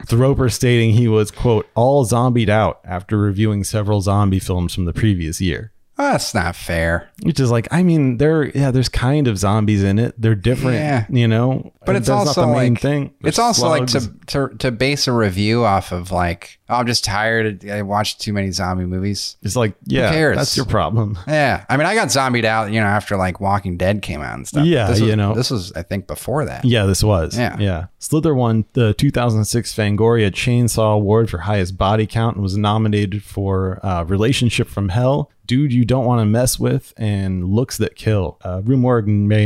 with Roeper stating he was, quote, all zombied out after reviewing several zombie films from the previous year. That's not fair. Which is like, I mean, there, yeah, there's kind of zombies in it. They're different, Yeah. you know. But it's also not the main like thing. it's There's also like to, to to base a review off of like oh, I'm just tired. I watched too many zombie movies. It's like, yeah, that's your problem. Yeah, I mean, I got zombied out, you know, after like Walking Dead came out and stuff. Yeah, this was, you know. this was I think before that. Yeah, this was. Yeah. Yeah. Slither won the 2006 Fangoria Chainsaw Award for highest body count and was nominated for uh, Relationship from Hell, Dude You Don't Want to Mess With, and Looks That Kill. Uh, Rue Morgue ma-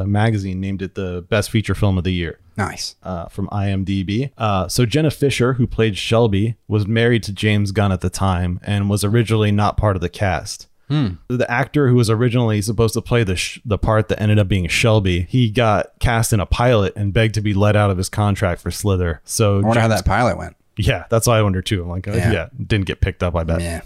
uh, magazine named it the best feature film of the year. Nice. Uh, from IMDb. Uh, so Jenna Fischer, who played Shelby, was married to James Gunn at the time and was originally not part of the cast. The actor who was originally supposed to play the sh- the part that ended up being Shelby, he got cast in a pilot and begged to be let out of his contract for Slither. So I wonder how that pilot went. yeah, that's why I wonder too. I'm like, uh, Yeah. yeah. didn't get picked up. I bet. Yeah.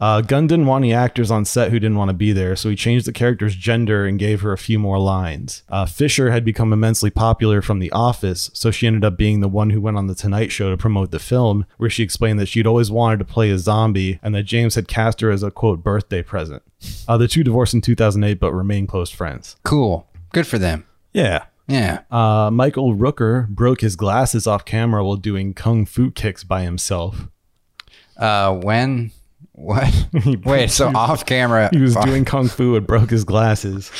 Uh, Gunn didn't want any actors on set who didn't want to be there, so he changed the character's gender and gave her a few more lines. Uh, Fischer had become immensely popular from The Office, so she ended up being the one who went on The Tonight Show to promote the film, where she explained that she'd always wanted to play a zombie and that James had cast her as a quote birthday present. Uh, the two divorced in 2008 but remain close friends. Cool. Good for them. Yeah. Yeah. Uh, Michael Rooker broke his glasses off camera while doing kung fu kicks by himself. Uh, when? What? Wait. So off camera. he was doing kung fu and broke his glasses.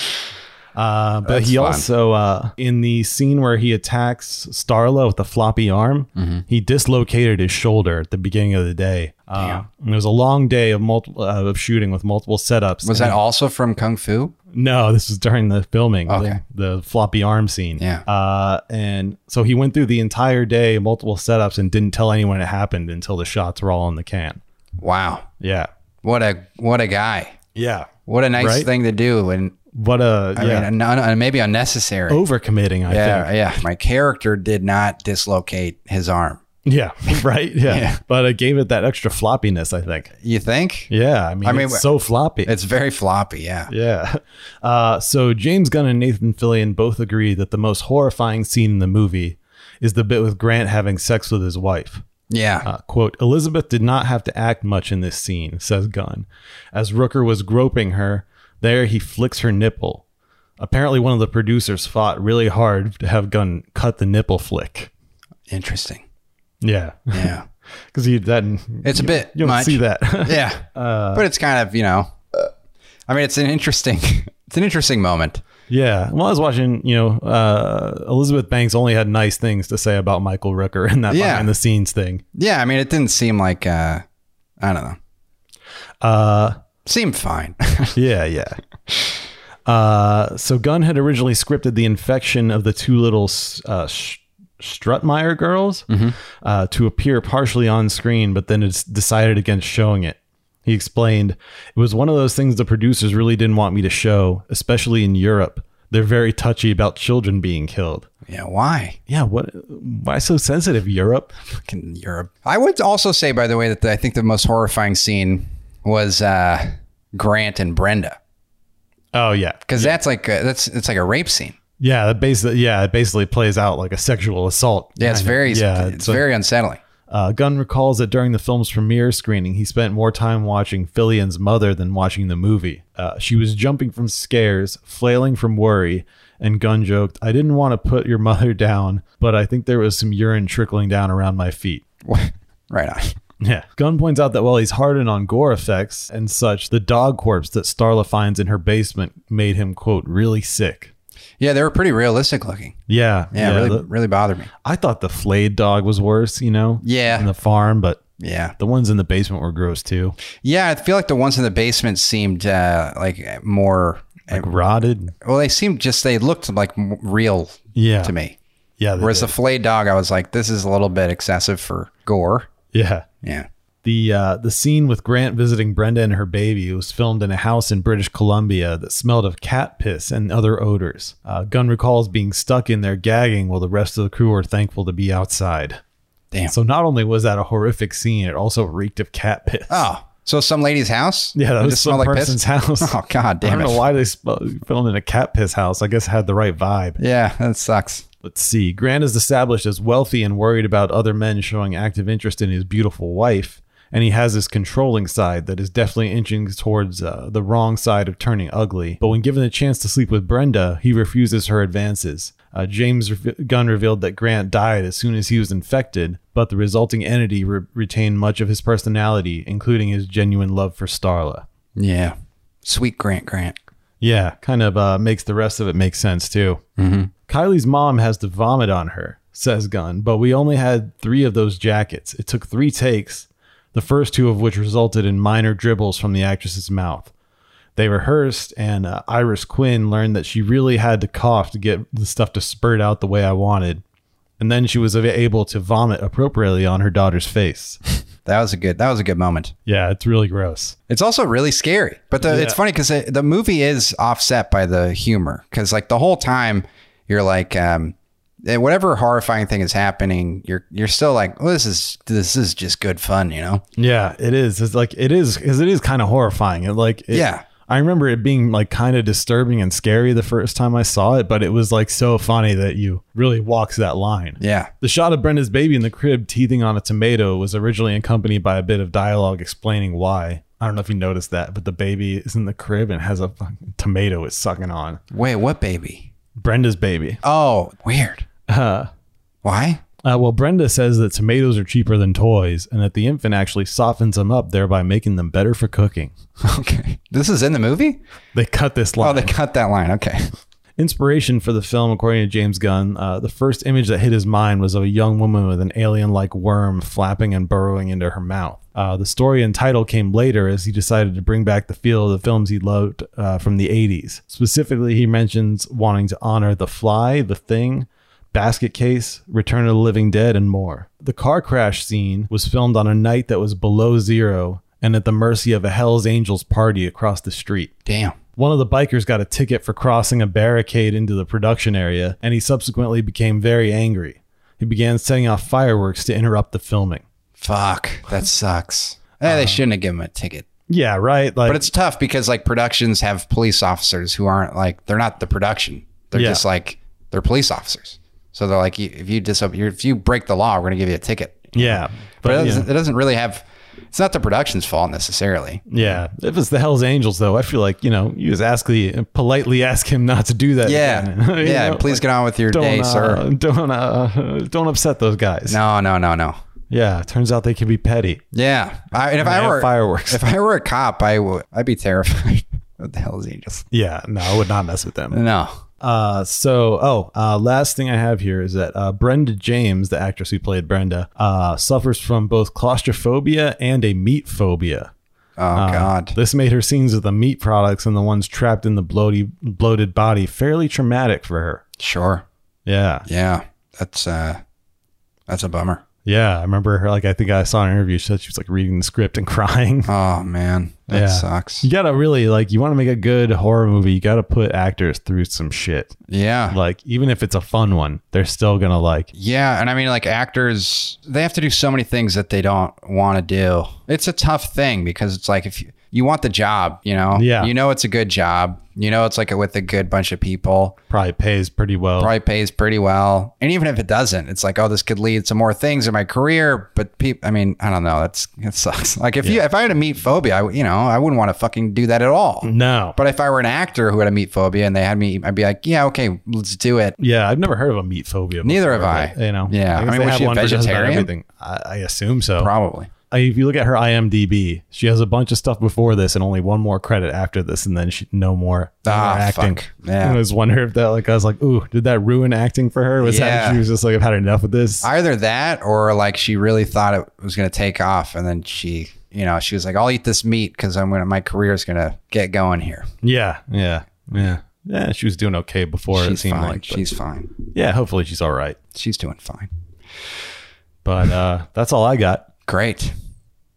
Uh, but That's he fun. also uh, in the scene where he attacks Starla with the floppy arm, Mm-hmm. he dislocated his shoulder at the beginning of the day. Uh, it was a long day of multiple uh, of shooting with multiple setups. Was that also from Kung Fu? no, this was during the filming. Okay. The, the floppy arm scene. Yeah. Uh, and so he went through the entire day, multiple setups, and didn't tell anyone it happened until the shots were all in the can. Wow. Yeah. What a what a guy. Yeah. What a nice Right? thing to do, and What a I yeah. mean, un- maybe unnecessary. overcommitting, I yeah, think. yeah. My character did not dislocate his arm. Yeah, right. Yeah. Yeah. But it gave it that extra floppiness, I think. You think? Yeah. I mean, I mean, it's so floppy. It's very floppy. Yeah. yeah. Uh, so James Gunn and Nathan Fillion both agree that the most horrifying scene in the movie is the bit with Grant having sex with his wife. Yeah. Uh, quote, Elizabeth did not have to act much in this scene, says Gunn. As Rooker was groping her, there he flicks her nipple. Apparently, one of the producers fought really hard to have Gunn cut the nipple flick. Interesting. Yeah. Yeah. Because he that It's a bit you don't much. see that. yeah. but it's kind of you know. I mean, it's an interesting. It's an interesting moment. Yeah. Well, I was watching, you know, uh, Elizabeth Banks only had nice things to say about Michael Rooker in that Yeah. behind the scenes thing. Yeah. I mean, it didn't seem like. uh I don't know. Uh, Seemed fine. yeah, yeah. Uh, so Gunn had originally scripted the infection of the two little uh, Sh- Strutemyer girls uh, to appear partially on screen, but then it's decided against showing it. He explained, It was one of those things the producers really didn't want me to show, especially in Europe. They're very touchy about children being killed. yeah. Why? Yeah, what? Why so sensitive, Europe? Fucking Europe. I would also say, by the way, that the, I think the most horrifying scene was uh Grant and Brenda Oh yeah, because that's like a, that's it's like a rape scene. yeah. That basically, yeah, it basically plays out like a sexual assault. Yeah, it's very yeah, it's, a- very unsettling. Uh, Gunn recalls that during the film's premiere screening, he spent more time watching Fillion's mother than watching the movie. Uh, she was jumping from scares, flailing from worry, and Gunn joked, I didn't want to put your mother down, but I think there was some urine trickling down around my feet. right on. Yeah. Gunn points out that while he's hardened on gore effects and such, the dog corpse that Starla finds in her basement made him, quote, really sick. Yeah, they were pretty realistic looking. Yeah. Yeah, really, the- really bothered me. I thought the flayed dog was worse, you know? Yeah. In the farm, but Yeah, the ones in the basement were gross too. yeah. I feel like the ones in the basement seemed uh, like more like rotted. Well, they seemed just they looked like real Yeah, to me. Yeah, Whereas did. the flayed dog, I was like, this is a little bit excessive for gore. yeah. Yeah. The uh, the scene with Grant visiting Brenda and her baby was filmed in a house in British Columbia that smelled of cat piss and other odors. Uh, Gunn recalls being stuck in there gagging while the rest of the crew were thankful to be outside. Damn. So not only was that a horrific scene, it also reeked of cat piss. oh, so some lady's house? yeah, that It was some smelled person's house. Oh God, damn I don't it! know why they filmed in a cat piss house. I guess it had the right vibe. Yeah, that sucks. Let's see. Grant is established as wealthy and worried about other men showing active interest in his beautiful wife, and he has this controlling side that is definitely inching towards uh, the wrong side of turning ugly. But when given the chance to sleep with Brenda, he refuses her advances. Uh, James Gunn revealed that Grant died as soon as he was infected, but the resulting entity re- retained much of his personality, including his genuine love for Starla. Yeah, sweet Grant Grant. Yeah, kind of uh, makes the rest of it make sense too. Mm-hmm. Kylie's mom has to vomit on her, says Gunn, but we only had three of those jackets. It took three takes, the first two of which resulted in minor dribbles from the actress's mouth. They rehearsed, and uh, Iris Quinn learned that she really had to cough to get the stuff to spurt out the way I wanted. And then she was able to vomit appropriately on her daughter's face. That was a good. That was a good moment. yeah, it's really gross. It's also really scary, but the, it's funny because the movie is offset by the humor. Because like the whole time, you're like, um, whatever horrifying thing is happening, you're you're still like, well, this is this is just good fun, you know? Yeah, it is. It's like it is because it is kind of horrifying. It like it- Yeah. I remember it being like kind of disturbing and scary the first time I saw it, but it was like so funny that you really walks that line. Yeah, The shot of Brenda's baby in the crib teething on a tomato was originally accompanied by a bit of dialogue explaining why. I don't know if you noticed that, but the baby is in the crib and has a fucking tomato it's sucking on. Wait, what baby? Brenda's baby. Oh, weird. Uh, Why? uh, well, Brenda says that tomatoes are cheaper than toys and that the infant actually softens them up, thereby making them better for cooking. Okay, this is in the movie. They cut this line. Oh, they cut that line. Okay. Inspiration for the film, according to James Gunn, uh, the first image that hit his mind was of a young woman with an alien like worm flapping and burrowing into her mouth. Uh, the story and title came later as he decided to bring back the feel of the films he loved uh, from the 80s. Specifically, he mentions wanting to honor The Fly, The Thing, Basket Case, Return of the Living Dead, and more. The car crash scene was filmed on a night that was below zero and at the mercy of a Hells Angels party across the street. Damn. One of the bikers got a ticket for crossing a barricade into the production area, and he subsequently became very angry. He began setting off fireworks to interrupt the filming. Fuck. That sucks. Eh, they shouldn't have given him a ticket. Yeah, right. Like, But it's tough because like productions have police officers who aren't like they're not the production. They're Yeah. just like they're police officers. So they're like, if you if you break the law, we're gonna give you a ticket. yeah, But it doesn't, yeah. it doesn't really have. It's not the production's fault necessarily. yeah. If it's the Hell's Angels, though, I feel like you know you just ask the politely ask him not to do that. Yeah, again. Yeah. know, please like, get on with your day, uh, sir. don't uh, don't upset those guys. No, no, no, no. Yeah, turns out they can be petty. Yeah, I, and if And I were fireworks. if I were a cop, I would. I'd be terrified. what the hell is Angels? Yeah, no, I would not mess with them. No. Uh, so, oh, uh, last thing I have here is that uh, Brenda James, the actress who played Brenda, uh, suffers from both claustrophobia and a meat phobia. Oh Uh, God. This made her scenes with the meat products and the ones trapped in the bloaty, bloated body fairly traumatic for her. Sure. Yeah. Yeah. That's uh. That's a bummer. Yeah. I remember her, like, I think I saw an interview. She said she was like reading the script and crying. Oh man, that Yeah. sucks. You gotta really, like, you wanna make a good horror movie, you gotta put actors through some shit. Yeah. Like, even if it's a fun one, they're still gonna, like, Yeah, and I mean, like actors, they have to do so many things that they don't want to do. It's a tough thing because it's like if you, you want the job, you know, Yeah. you know it's a good job, you know it's like with a good bunch of people, probably pays pretty well. probably pays pretty well, and even if it doesn't, it's like oh, this could lead to more things in my career. But people, I mean, I don't know, that's it sucks. Like if you if I had a meat phobia, I, you know, I wouldn't want to fucking do that at all. No. But if I were an actor who had a meat phobia and they had me, I'd be like, yeah, okay, let's do it. Yeah, I've never heard of a meat phobia. Neither have I. but, You know, Yeah. I guess mean, was have she a one for just about vegetarian? everything. I, I assume so. Probably. If you look at her IMDb, she has a bunch of stuff before this and only one more credit after this, and then she no more, Ah, acting. fuck. Yeah. I was wondering if that, like, I was like, ooh, did that ruin acting for her? Was Yeah. that she was just like, I've had enough of this? Either that or like she really thought it was going to take off and then she, you know, she was like, I'll eat this meat because I'm going to, my career is going to get going here. yeah, yeah. Yeah. Yeah, she was doing okay before. it she's seemed fine. like. she's fine. yeah, hopefully she's all right. She's doing fine. But uh, that's all I got. Great.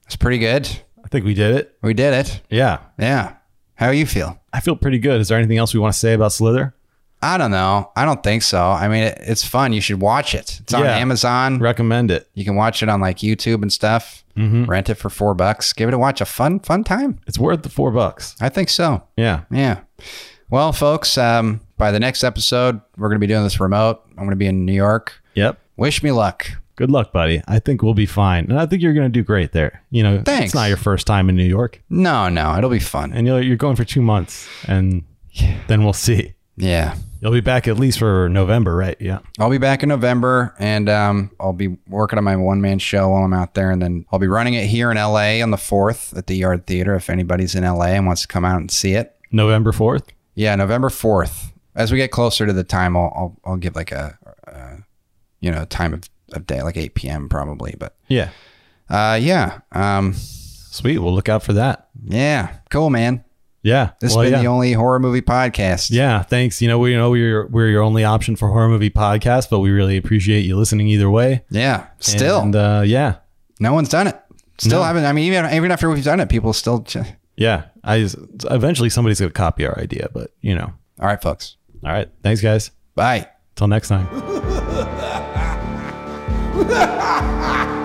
That's pretty good. I think we did it. We did it. Yeah. Yeah. How you feel? I feel pretty good. Is there anything else we want to say about Slither? I don't know. I don't think so. I mean, it, it's fun. You should watch it. It's on Yeah. Amazon. Recommend it. You can watch it on like YouTube and stuff. Mm-hmm. Rent it for four bucks. Give it a watch. A fun, fun time. It's worth the four bucks. I think so. Yeah. Yeah. Well, folks, um, by the next episode, we're going to be doing this remote. I'm going to be in New York. Yep. Wish me luck. Good luck, buddy. I think we'll be fine. And I think you're going to do great there. You know, Thanks. it's not your first time in New York. No, no, it'll be fun. And you're, you're going for two months. And then we'll see. Yeah. You'll be back at least for November, right? Yeah. I'll be back in November and um, I'll be working on my one man show while I'm out there. And then I'll be running it here in LA on the 4th at the Yard Theater if anybody's in LA and wants to come out and see it. November 4th. Yeah, November 4th. As we get closer to the time, I'll, I'll, I'll give like a, uh, you know, time of, of day, like 8 p.m. probably. But Yeah. uh, yeah. Um, Sweet. We'll look out for that. yeah. Cool, man. Yeah. This Well, has been yeah. the only horror movie podcast. Yeah, thanks. You know, we you know we're we're your only option for horror movie podcast, but we really appreciate you listening either way. Yeah. Still, and, uh, yeah, no one's done it. Still No. haven't. I mean, even, even after we've done it, people still. Ch- yeah. I just- eventually somebody's gonna copy our idea, but you know. All right, folks. All right, thanks, guys. Bye. Till next time. Ha ha ha!